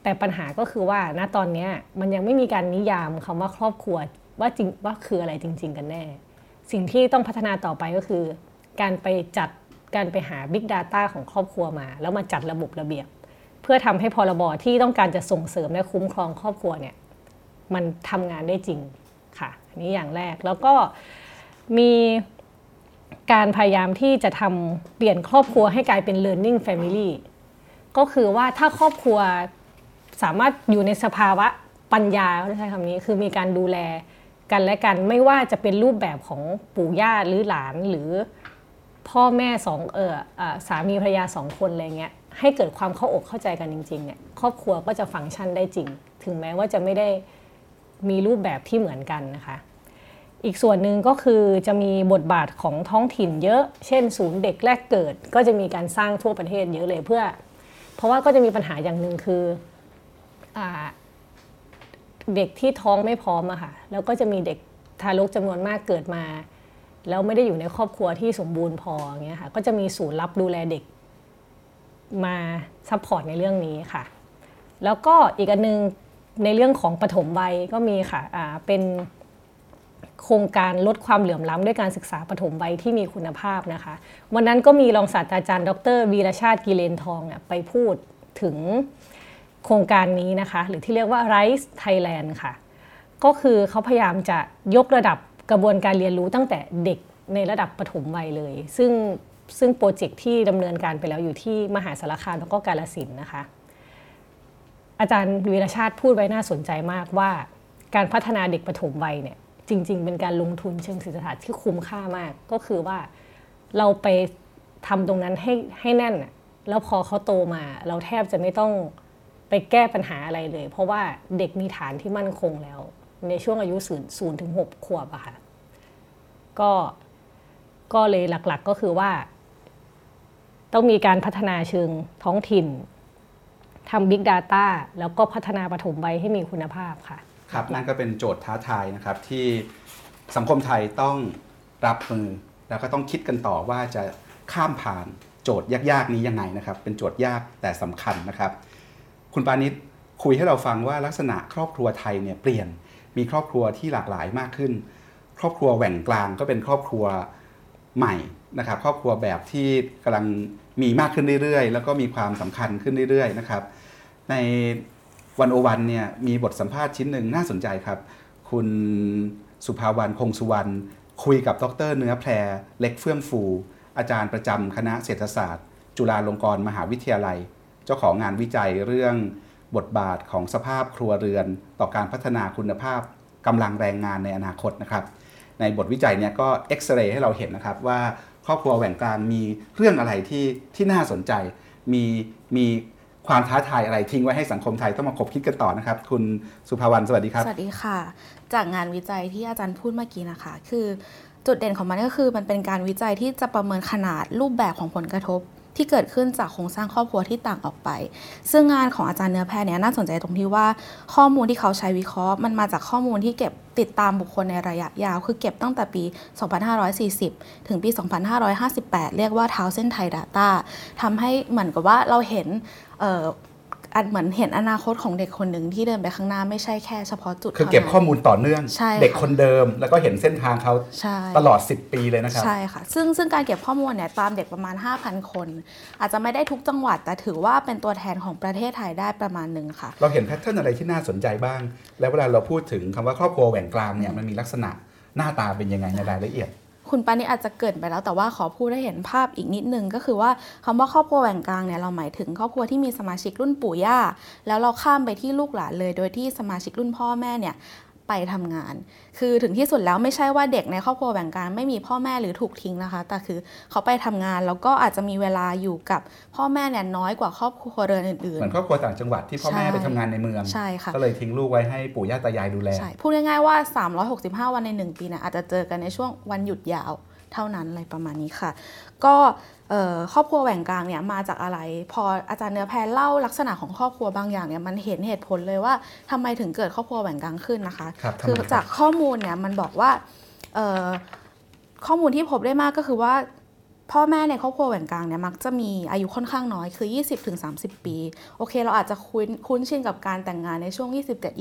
แต่ปัญหาก็คือว่าณตอนนี้มันยังไม่มีการนิยามคำว่าครอบครัวว่าจริงว่าคืออะไรจริง ๆ กันแน่ สิ่งที่ต้องพัฒนาต่อไปก็คือ การไปจัดการไปหา Big Data ของครอบครัวมา แล้วมาจัดระบบระเบียบ เพื่อทำให้พรบที่ต้องการจะส่งเสริมและคุ้มครองครอบครัวเนี่ยมันทำงานได้จริงค่ะอันนี้อย่างแรกแล้วก็มีการพยายามที่จะทำเปลี่ยนครอบครัวให้กลายเป็น learning family ก็คือว่าถ้าครอบครัวสามารถอยู่ในสภาวะปัญญาเขาใช้คำนี้คือมีการดูแล กันและกันไม่ว่าจะเป็นรูปแบบของปู่ย่าหรือหลานหรือพ่อแม่สองเออสามีภรรยาสองคนอะไรเงี้ยให้เกิดความเข้าอกเข้าใจกันจริงๆเนี่ยครอบครัวก็จะฟังก์ชันได้จริง ถึงแม้ว่าจะไม่ได้มีรูปแบบที่เหมือนกันนะคะ อีกส่วนหนึ่งก็คือจะมีบทบาทของท้องถิ่นเยอะ เช่น ศูนย์เด็กแรกเกิด ก็จะมีการสร้างทั่วประเทศเยอะเลยเพื่อ เพราะว่าก็จะมีปัญหาอย่างหนึ่งคืออ เด็กที่ท้องไม่พร้อมอะค่ะแล้วก็จะมีเด็กทารกจำนวนมากเกิดมา แล้วไม่ได้อยู่ในครอบครัวที่สมบูรณ์พออย่างเงี้ยค่ะก็จะมีศูนย์รับดูแลเด็กมา support ในเรื่องนี้ค่ะ แล้วก็อีกอันนึงในเรื่องของปฐมวัยก็มีค่ะอ่าเป็นโครงการลดความเหลื่อมล้ำด้วยการศึกษาปฐมวัยที่มีคุณภาพนะคะ วันนั้นก็มีรองศาสตราจารย์ ดรวีรชาติกิเลนทองเนี่ยไปพูดถึง โครงการนี้นะคะ หรือที่เรียกว่า RIECE Thailand ค่ะ ก็คือเขาพยายามจะยกระดับกระบวนการเรียนรู้ตั้งแต่เด็กในระดับปฐมวัยเลย ซึ่งซึ่งโปรเจกต์ที่ดำเนินการไปแล้วอยู่ที่มหาสารคามแล้วก็กาลสินนะคะ อาจารย์วีรชาติพูดไว้น่าสนใจมากว่า การพัฒนาเด็กปฐมวัยเนี่ยจริง ๆ เป็นการลงทุนเชิงเศรษฐศาสตร์ที่คุ้มค่ามาก ก็คือว่าเราไปทำตรงนั้นให้ให้แน่น แล้วพอเขาโตมา เราแทบจะไม่ต้อง ไปแก้ปัญหาอะไรเลย เพราะว่าเด็กมีฐานที่มั่นคงแล้ว ในช่วงอายุศูนย์ศูนย์ถึงหกขวบอะค่ะก็ก็เลยหลักๆก็คือว่า ต้องมีการพัฒนาเชิงท้องถิ่นทำ Big Data แล้วก็พัฒนาปฐมวัยให้มีคุณภาพค่ะ ครับ นั่นก็เป็นโจทย์ท้าทายนะครับ ที่สังคมไทยต้องรับมือ แล้วก็ต้องคิดกันต่อว่าจะข้ามผ่านโจทย์ยากๆนี้ยังไงนะครับ เป็นโจทย์ยากแต่สำคัญนะครับ คุณปานิชคุยให้เราฟังว่าลักษณะครอบครัวไทยเนี่ยเปลี่ยนมีครอบครัวที่หลากหลายมากขึ้น ครอบครัวแหว่งกลางก็เป็นครอบครัวใหม่นะครับ ครอบครัวแบบที่กำลังมีมากขึ้นเรื่อยๆ แล้วก็มีความสำคัญขึ้นเรื่อยๆนะครับ ในวันโอวันเนี่ยมีบทสัมภาษณ์ชิ้นหนึ่งน่าสนใจครับ คุณสุภาวรรณคงสุวรรณคุยกับดรเนื้อแพรเล็กเฟื่องฟู อาจารย์ประจำคณะเศรษฐศาสตร์ จุฬาลงกรณ์มหาวิทยาลัย เจ้าของงานวิจัยเรื่องบทบาทของสภาพครัวเรือน ต่อการพัฒนาคุณภาพกำลังแรงงานในอนาคตนะครับ ในบทวิจัยเนี่ยก็เอ็กซเรย์ให้เราเห็นนะครับว่าครอบครัวแหว่งกลางมีเรื่องอะไรที่ที่น่าสนใจ มีมีความท้าทายอะไรทิ้งไว้ให้สังคมไทยต้องมาคบคิดกันต่อนะครับ คุณสุภาวรรณสวัสดีครับ สวัสดีค่ะ จากงานวิจัยที่อาจารย์พูดเมื่อกี้นะคะ คือจุดเด่นของมันก็คือมันเป็นการวิจัยที่จะประเมินขนาดรูปแบบของผลกระทบ ที่เกิดขึ้นจากโครงสร้างครอบครัวที่ต่างออกไป ซึ่งงานของอาจารย์เนื้อแพทย์เนี่ยน่าสนใจตรงที่ว่าข้อมูลที่เขาใช้วิเคราะห์ มันมาจากข้อมูลที่เก็บติดตามบุคคลในระยะยาว คือเก็บตั้งแต่ปี 2540 ถึงปี 2558 เรียกว่าเท้าเส้นไทย Data ทำให้เหมือนกับว่าเราเห็น อ่ออันเหมือนเห็นอนาคตของเด็กคนหนึ่งที่เดินไปข้างหน้าไม่ใช่แค่เฉพาะจุดคือเก็บท่านั้นข้อมูลต่อเนื่องใช่ค่ะเด็กคนเดิมแล้วก็เห็นเส้นทางเขาใช่ตลอด 10 ปีเลยนะครับใช่ค่ะซึ่งซึ่งการเก็บข้อมูลเนี่ยตามเด็กประมาณ 5,000 คน อาจจะไม่ได้ทุกจังหวัด แต่ถือว่าเป็นตัวแทนของประเทศไทยได้ประมาณหนึ่งค่ะ เราเห็นแพทเทิร์นอะไรที่น่าสนใจบ้าง แล้วเวลาเราพูดถึงคำว่าครอบครัวแหว่งกลางเนี่ยมันมีลักษณะหน้าตาเป็นยังไงในรายละเอียด คุณปานี่อาจจะเกิดไปแล้ว แต่ว่าขอพูดให้เห็นภาพอีกนิดนึงก็คือว่าคำว่าครอบครัวแหว่งกลางเนี่ยเราหมายถึงครอบครัวที่มีสมาชิกรุ่นปู่ย่า แล้วเราข้ามไปที่ลูกหลานเลย โดยที่สมาชิกรุ่นพ่อแม่เนี่ย ไปทำงาน คือถึงที่สุดแล้วไม่ใช่ว่าเด็กในครอบครัวแบ่งกลางไม่มีพ่อแม่หรือถูกทิ้งนะคะ แต่คือเขาไปทำงานแล้วก็อาจจะมีเวลาอยู่กับพ่อแม่เนี่ยน้อยกว่าครอบครัวเรือนอื่นเหมือนครอบครัวต่างจังหวัดที่พ่อแม่ใช่ไปทำงานในเมืองใช่ค่ะก็เลยทิ้งลูกไว้ให้ปู่ย่าตายายดูแลใช่พูดง่ายๆว่า 365 วันใน 1 ปีเนี่ยอาจจะเจอกันในช่วงวันหยุดยาว เท่านั้นอะไรประมาณนี้ค่ะ ก็เอ่อครอบครัวแหว่งกลางเนี่ยมาจากอะไร พออาจารย์เนื้อแพรเล่าลักษณะของครอบครัวบางอย่างเนี่ยมันเห็นเหตุผลเลยว่าทำไมถึงเกิดครอบครัวแหว่งกลางขึ้นนะคะครับทำไมคือครับจากข้อมูลเนี่ยมันบอกว่าเอ่อข้อมูลที่พบได้มากก็คือว่า พ่อแม่ในครอบครัวแหว่งกลางเนี่ยมักจะมีอายุค่อนข้างน้อยคือ 20-30 ปี โอเค เราอาจจะคุ้นคุ้นชินกับการแต่งงานในช่วง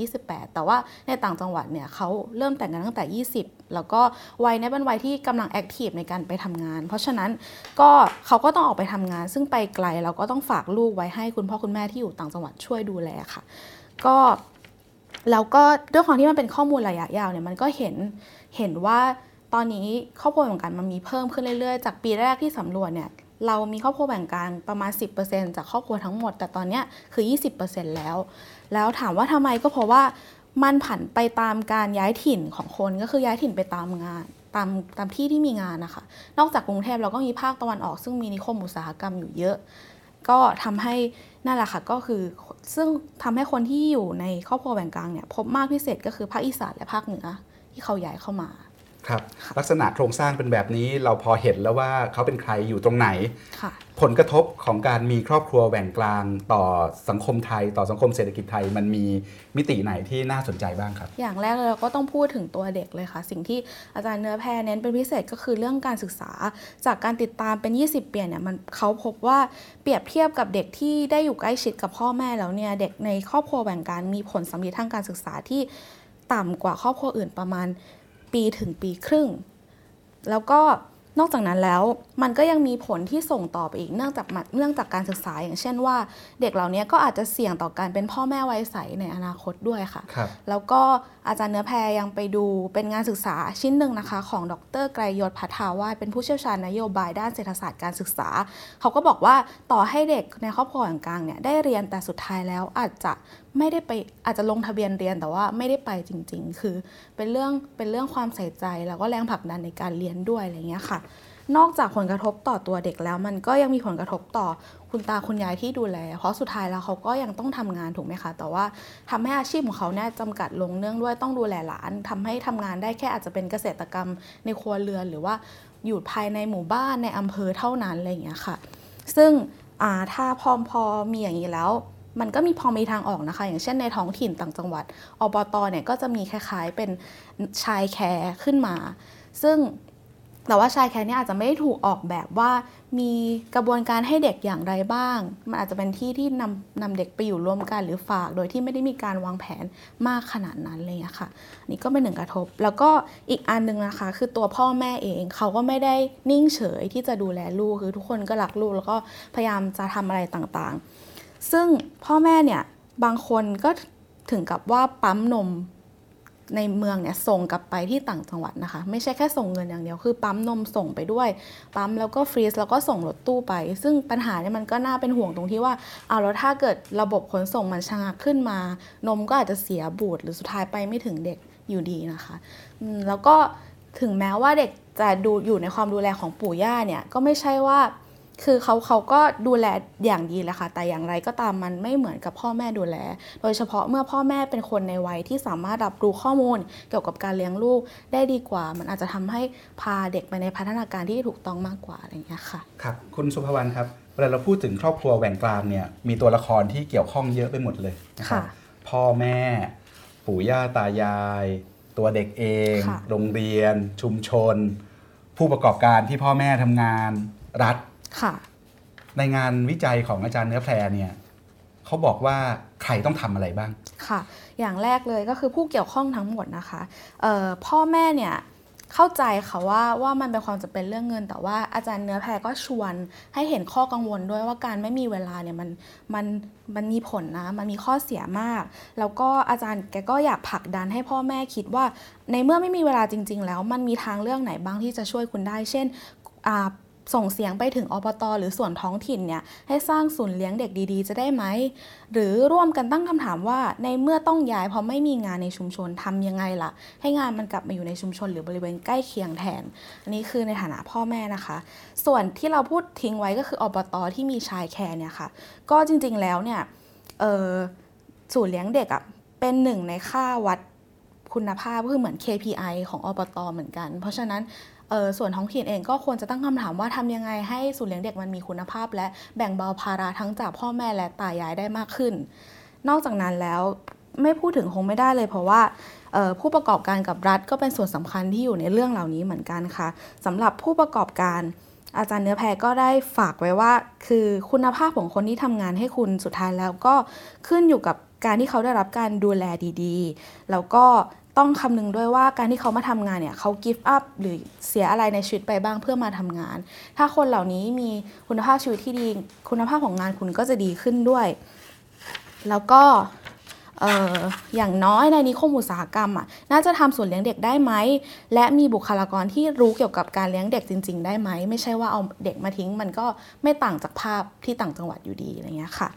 27-28 แต่ว่าในต่างจังหวัดเนี่ยเขาเริ่มแต่งงานตั้งแต่ 20 แล้วก็วัยนี้เป็นวัยที่กำลังแอคทีฟในการไปทำงาน เพราะฉะนั้นก็เขาก็ต้องออกไปทำงาน ซึ่งไปไกลเราก็ต้องฝากลูกไว้ให้คุณพ่อคุณแม่ที่อยู่ต่างจังหวัดช่วยดูแลค่ะ ก็แล้วก็ด้วยความที่มันเป็นข้อมูลระยะยาวเนี่ยมันก็เห็นเห็นว่า ตอนนี้ครอบครัวแบ่งกันมันมีเพิ่มขึ้นเรื่อยๆ จากปีแรกที่สำรวจเนี่ยเรามีครอบครัวแบ่งกลางประมาณ 10%จากครอบครัวทั้งหมด แต่ตอนนี้คือ 20%แล้ว แล้วถามว่าทำไมก็เพราะว่ามันผันไปตามการย้ายถิ่นของคนก็คือย้ายถิ่นไปตามงานตามตามที่ที่มีงานนะคะ นอกจากกรุงเทพเราก็มีภาคตะวันออก ซึ่งมีนิคมอุตสาหกรรมอยู่เยอะ ก็ทำให้นั่นแหละค่ะก็คือซึ่งทำให้คนที่อยู่ในครอบครัวแบ่งกลางเนี่ยพบมากพิเศษก็คือภาคอีสานและภาคเหนือที่เขาย้ายเข้ามา ครับลักษณะโครงสร้างเป็นแบบนี้เราพอเห็นแล้วว่าเขาเป็นใครอยู่ตรงไหนค่ะผลกระทบของการมีครอบครัวแหว่งกลางต่อสังคมไทย ต่อสังคมเศรษฐกิจไทยมันมีมิติไหนที่น่าสนใจบ้างครับ อย่างแรกเลยเราก็ต้องพูดถึงตัวเด็กเลยค่ะ สิ่งที่อาจารย์เนื้อแพรเน้นเป็นพิเศษก็คือเรื่องการศึกษา จากการติดตามเป็น 20 เปลี่ยนเนี่ยมันเขาพบว่าเปรียบเทียบกับเด็กที่ได้อยู่ใกล้ชิดกับพ่อแม่แล้วเนี่ยเด็กในครอบครัวแบ่งการมีผลสำลิดทางการศึกษาที่ต่ำกว่าครอบครัวอื่นประมาณ ปีถึงปีครึ่ง แล้วก็นอกจากนั้นแล้วมันก็ยังมีผลที่ส่งต่อไปอีกเนื่องจากมันเนื่องจากการศึกษาอย่างเช่นว่า เด็กเหล่านี้ก็อาจจะเสี่ยงต่อการเป็นพ่อแม่วัยใสในอนาคตด้วยค่ะครับแล้วก็อาจารย์เนื้อแพรยังไปดูเป็นงานศึกษาชิ้นหนึ่งนะคะ ของดรไกรยศพัฒาวาสเป็นผู้เชี่ยวชาญนโยบายด้านเศรษฐศาสตร์การศึกษา เขาก็บอกว่าต่อให้เด็กในครอบครัวกลางๆเนี่ยได้เรียนแต่สุดท้ายแล้วอาจจะ ไม่ได้ไปอาจจะลงทะเบียนเรียนแต่ว่าไม่ได้ไปจริง ๆ คือเป็นเรื่องเป็นเรื่องความใส่ใจแล้วก็แรงผลักดันในการเรียนด้วยอะไรเงี้ยค่ะ นอกจากผลกระทบต่อตัวเด็กแล้ว มันก็ยังมีผลกระทบต่อคุณตาคุณยายที่ดูแล เพราะสุดท้ายแล้วเขาก็ยังต้องทำงานถูกไหมคะ แต่ว่าทำให้อาชีพของเขาเนี่ยจำกัดลงเนื่องด้วยต้องดูแลหลานทำให้ทำงานได้แค่อาจจะเป็นเกษตรกรรมในครัวเรือน หรือว่าอยู่ภายในหมู่บ้านในอำเภอเท่านั้นอะไรอย่างเงี้ยค่ะ ซึ่งถ้าพอพอมีอย่างนี้แล้ว มันก็มีพอมีทางออกนะคะ อย่างเช่นในท้องถิ่นต่างจังหวัดอบตเนี่ยก็จะมีคล้ายๆเป็นชายแคร์ขึ้นมา ซึ่งแต่ว่าชายแคร์เนี่ยอาจจะไม่ได้ถูกออกแบบว่ามีกระบวนการให้เด็กอย่างไรบ้าง มันอาจจะเป็นที่ที่นำนำเด็กไปอยู่ร่วมกันหรือฝาก โดยที่ไม่ได้มีการวางแผนมากขนาดนั้นเลยอะค่ะนนี่ก็เป็นหนึ่งกระทบ แล้วก็อีกอันหนึ่งนะคะ คือตัวพ่อแม่เองเขาก็ไม่ได้นิ่งเฉยที่จะดูแลลูกคือทุกคนก็รักลูกแล้วก็พยายามจะทำอะไรต่างๆ ซึ่งพ่อแม่เนี่ยบางคนก็ถึงกับว่าปั๊มนมในเมืองเนี่ยส่งกลับไปที่ต่างจังหวัดนะคะ ไม่ใช่แค่ส่งเงินอย่างเดียวคือปั๊มนมส่งไปด้วย ปั๊มแล้วก็ฟรีซแล้วก็ส่งรถตู้ไป ซึ่งปัญหาเนี่ยมันก็น่าเป็นห่วงตรงที่ว่าเอาแล้วถ้าเกิดระบบขนส่งมันชะงักขึ้นมา นมก็อาจจะเสียบูดหรือสุดท้ายไปไม่ถึงเด็กอยู่ดีนะคะแล้วก็ถึงแม้ว่าเด็กจะดูอยู่ในความดูแลของปู่ย่าเนี่ยก็ไม่ใช่ว่า คือเขาเขาก็ดูแลอย่างดีแหละค่ะ แต่อย่างไรก็ตามมันไม่เหมือนกับพ่อแม่ดูแล โดยเฉพาะเมื่อพ่อแม่เป็นคนในวัยที่สามารถรับรู้ข้อมูล เกี่ยวกับการเลี้ยงลูกได้ดีกว่า มันอาจจะทำให้พาเด็กไปในพัฒนาการที่ถูกต้องมากกว่าอะไรอย่างเงี้ยค่ะ ครับ คุณสุภวรรณครับ เวลาเราพูดถึงครอบครัวแหว่งกลางเนี่ย มีตัวละครที่เกี่ยวข้องเยอะไปหมดเลยนะครับค่ะพ่อแม่ ปู่ย่าตายาย ตัวเด็กเองค่ะโรงเรียน ชุมชน ผู้ประกอบการที่พ่อแม่ทำงาน รัฐ ค่ะ ในงานวิจัยของอาจารย์เนื้อแพรเนี่ยเขาบอกว่าใครต้องทำอะไรบ้าง ค่ะ อย่างแรกเลยก็คือผู้เกี่ยวข้องทั้งหมดนะคะเอ่อพ่อแม่เนี่ยเข้าใจค่ะว่าว่ามันเป็นความจำเป็นเรื่องเงิน แต่ว่าอาจารย์เนื้อแพรก็ชวนให้เห็นข้อกังวลด้วยว่าการไม่มีเวลาเนี่ยมันมันมันมีผลนะ มันมีข้อเสียมาก แล้วก็อาจารย์แกก็อยากผลักดันให้พ่อแม่คิดว่า ในเมื่อไม่มีเวลาจริง ๆ แล้วมันมีทางเลือกไหนบ้างที่จะช่วยคุณได้ เช่นอ่า ส่งเสียงไปถึงอบตหรือส่วนท้องถิ่นเนี่ยให้สร้างศูนย์เลี้ยงเด็กดีๆ จะได้ไหม หรือร่วมกันตั้งคำถามว่า ในเมื่อต้องย้ายเพราะไม่มีงานในชุมชนทำยังไงล่ะ ให้งานมันกลับมาอยู่ในชุมชนหรือบริเวณใกล้เคียงแทน อันนี้คือในฐานะพ่อแม่นะคะ ส่วนที่เราพูดทิ้งไว้ก็คืออบตที่มีชายแคร์เนี่ยค่ะ ก็จริงๆแล้วเนี่ยศูนย์เลี้ยงเด็กอะ่ะเป็นหนึ่งในค่าวัดคุณภาพก็คือเหมือน KPI ของอบตเหมือนกัน เพราะฉะนั้น ออส่วนท้องถิ่นเองก็ควรจะตั้งคำถามว่าทำยังไงให้ศูนย์เลี้ยงเด็กมันมีคุณภาพ และแบ่งเบาภาระทั้งจากพ่อแม่และตายายได้มากขึ้น นอกจากนั้นแล้วไม่พูดถึงคงไม่ได้เลยเพราะว่าผู้ประกอบการกับรัฐก็เป็นส่วนสำคัญที่อยู่ในเรื่องเหล่านี้เหมือนกันค่ะสำหรับผู้ประกอบการอาจารย์เนื้อแพรก็ได้ฝากไว้ว่า คือคุณภาพของคนที่ทำงานให้คุณสุดท้ายแล้วก็ขึ้นอยู่กับการที่เขาได้รับการดูแลดีๆ แล้วก็ ต้องคำนึงด้วยว่าการที่เขามาทำงานเนี่ยเขา give up หรือเสียอะไรในชีวิตไปบ้างเพื่อมาทำงาน ถ้าคนเหล่านี้มีคุณภาพชีวิตที่ดี คุณภาพของงานคุณก็จะดีขึ้นด้วย แล้วก็เอ่อย่างน้อยในนิคมอุตสาหกรรมอะน่าจะทำศูนย์เลี้ยงเด็กได้ไหม และมีบุคลากรที่รู้เกี่ยวกับการเลี้ยงเด็กจริง ๆ ได้ไหม ไม่ใช่ว่าเอาเด็กมาทิ้งมันก็ไม่ต่างจากภาพที่ต่างจังหวัดอยู่ดีอะไรเงี้ยค่ะ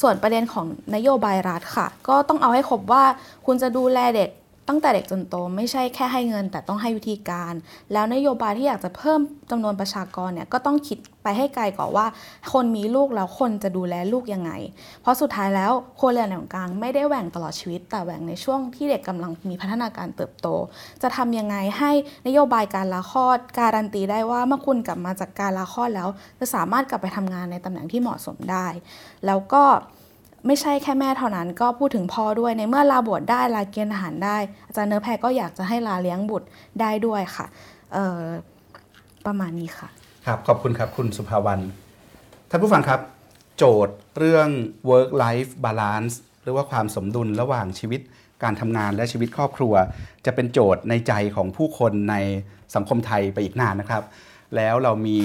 ส่วนประเด็นของนโยบายรัฐค่ะ ก็ต้องเอาให้ครบว่าคุณจะดูแลเด็ก ตั้งแต่เด็กจนโตไม่ใช่แค่ให้เงิน แต่ต้องให้วิธีการ แล้วนโยบายที่อยากจะเพิ่มจำนวนประชากรเนี่ยก็ต้องคิดไปให้ไกลก่อนว่า คนมีลูกแล้วคนจะดูแลลูกยังไง เพราะสุดท้ายแล้วครัวเรือนของกลางไม่ได้แหว่งตลอดชีวิต แต่แหว่งในช่วงที่เด็กกำลังมีพัฒนาการเติบโต จะทำยังไงให้นโยบายการลาคลอด การันตีได้ว่าเมื่อคุณกลับมาจากการลาคลอดแล้ว จะสามารถกลับไปทำงานในตำแหน่งที่เหมาะสมได้ แล้วก็ ไม่ใช่แค่แม่เท่านั้นก็พูดถึงพ่อด้วยในเมื่อลาบวชได้ลาเกณฑ์อาหารได้ อาจารย์เนื้อแพรก็อยากจะให้ลาเลี้ยงบุตรได้ด้วยค่ะประมาณนี้ค่ะ ครับขอบคุณครับคุณสุภาวรรณท่านผู้ฟังครับ โจทย์เรื่อง work life balance หรือว่าความสมดุลระหว่างชีวิตการทำงานและชีวิตครอบครัว จะเป็นโจทย์ในใจของผู้คนในสังคมไทยไปอีกนานนะครับ แล้วเรามี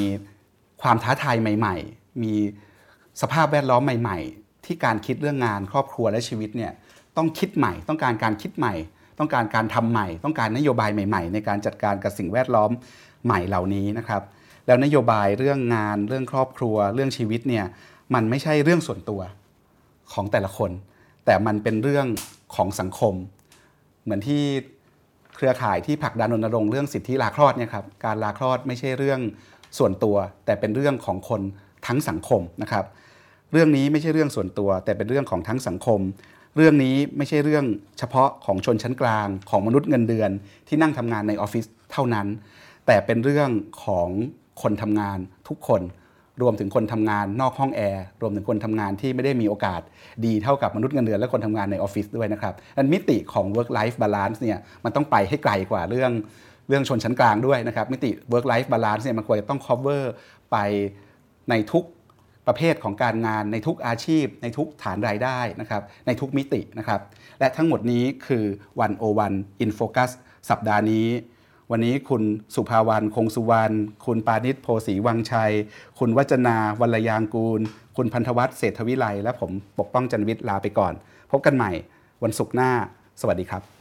ความท้าทายใหม่ ๆ มีสภาพแวดล้อมใหม่ ๆ ที่การคิดเรื่องงานครอบครัวและชีวิตเนี่ยต้องคิดใหม่ ต้องการการคิดใหม่ ต้องการการทำใหม่ ต้องการนโยบายใหม่ ๆ ในการจัดการกับสิ่งแวดล้อมใหม่เหล่านี้นะครับแล้วนโยบายเรื่องงานเรื่องครอบครัว เรื่องชีวิตเนี่ยมันไม่ใช่เรื่องส่วนตัวของแต่ละคน แต่มันเป็นเรื่องของสังคม เหมือนที่เครือข่ายที่ผลักดันรณรงค์เรื่องสิทธิลาคลอดเนี่ยครับการลาคลอดไม่ใช่เรื่องส่วนตัว แต่เป็นเรื่องของคนทั้งสังคมนะครับ เรื่องนี้ไม่ใช่เรื่องส่วนตัว แต่เป็นเรื่องของทั้งสังคม เรื่องนี้ไม่ใช่เรื่องเฉพาะของชนชั้นกลาง ของมนุษย์เงินเดือน ที่นั่งทำงานในออฟฟิศเท่านั้น แต่เป็นเรื่องของคนทำงานทุกคนรวมถึงคนทำงานนอกห้องแอร์รวมถึงคนทำงานที่ไม่ได้มีโอกาส ดีเท่ากับมนุษย์เงินเดือนและคนทำงานในออฟฟิศด้วยนะครับอันมิติของ work life balance เนี่ยมันต้องไปให้ไกลกว่าเรื่องเรื่องชนชั้นกลางด้วยนะครับมิติ work life balance เนี่ยมันควรจะต้อง cover ไปในทุก ประเภทของการงานในทุกอาชีพ ในทุกฐานรายได้นะครับในทุกมิตินะครับ และทั้งหมดนี้คือวันโอวัน in focus สัปดาห์นี้ วันนี้คุณสุภาวรรณคงสุวรรณคุณปานิชโพสีวังชัย คุณวัจนาวัลยางกูล คุณพันธวัฒน์เศรษฐวิไลและผมปกป้องจันวิทย์ลาไปก่อน พบกันใหม่วันศุกร์หน้า สวัสดีครับ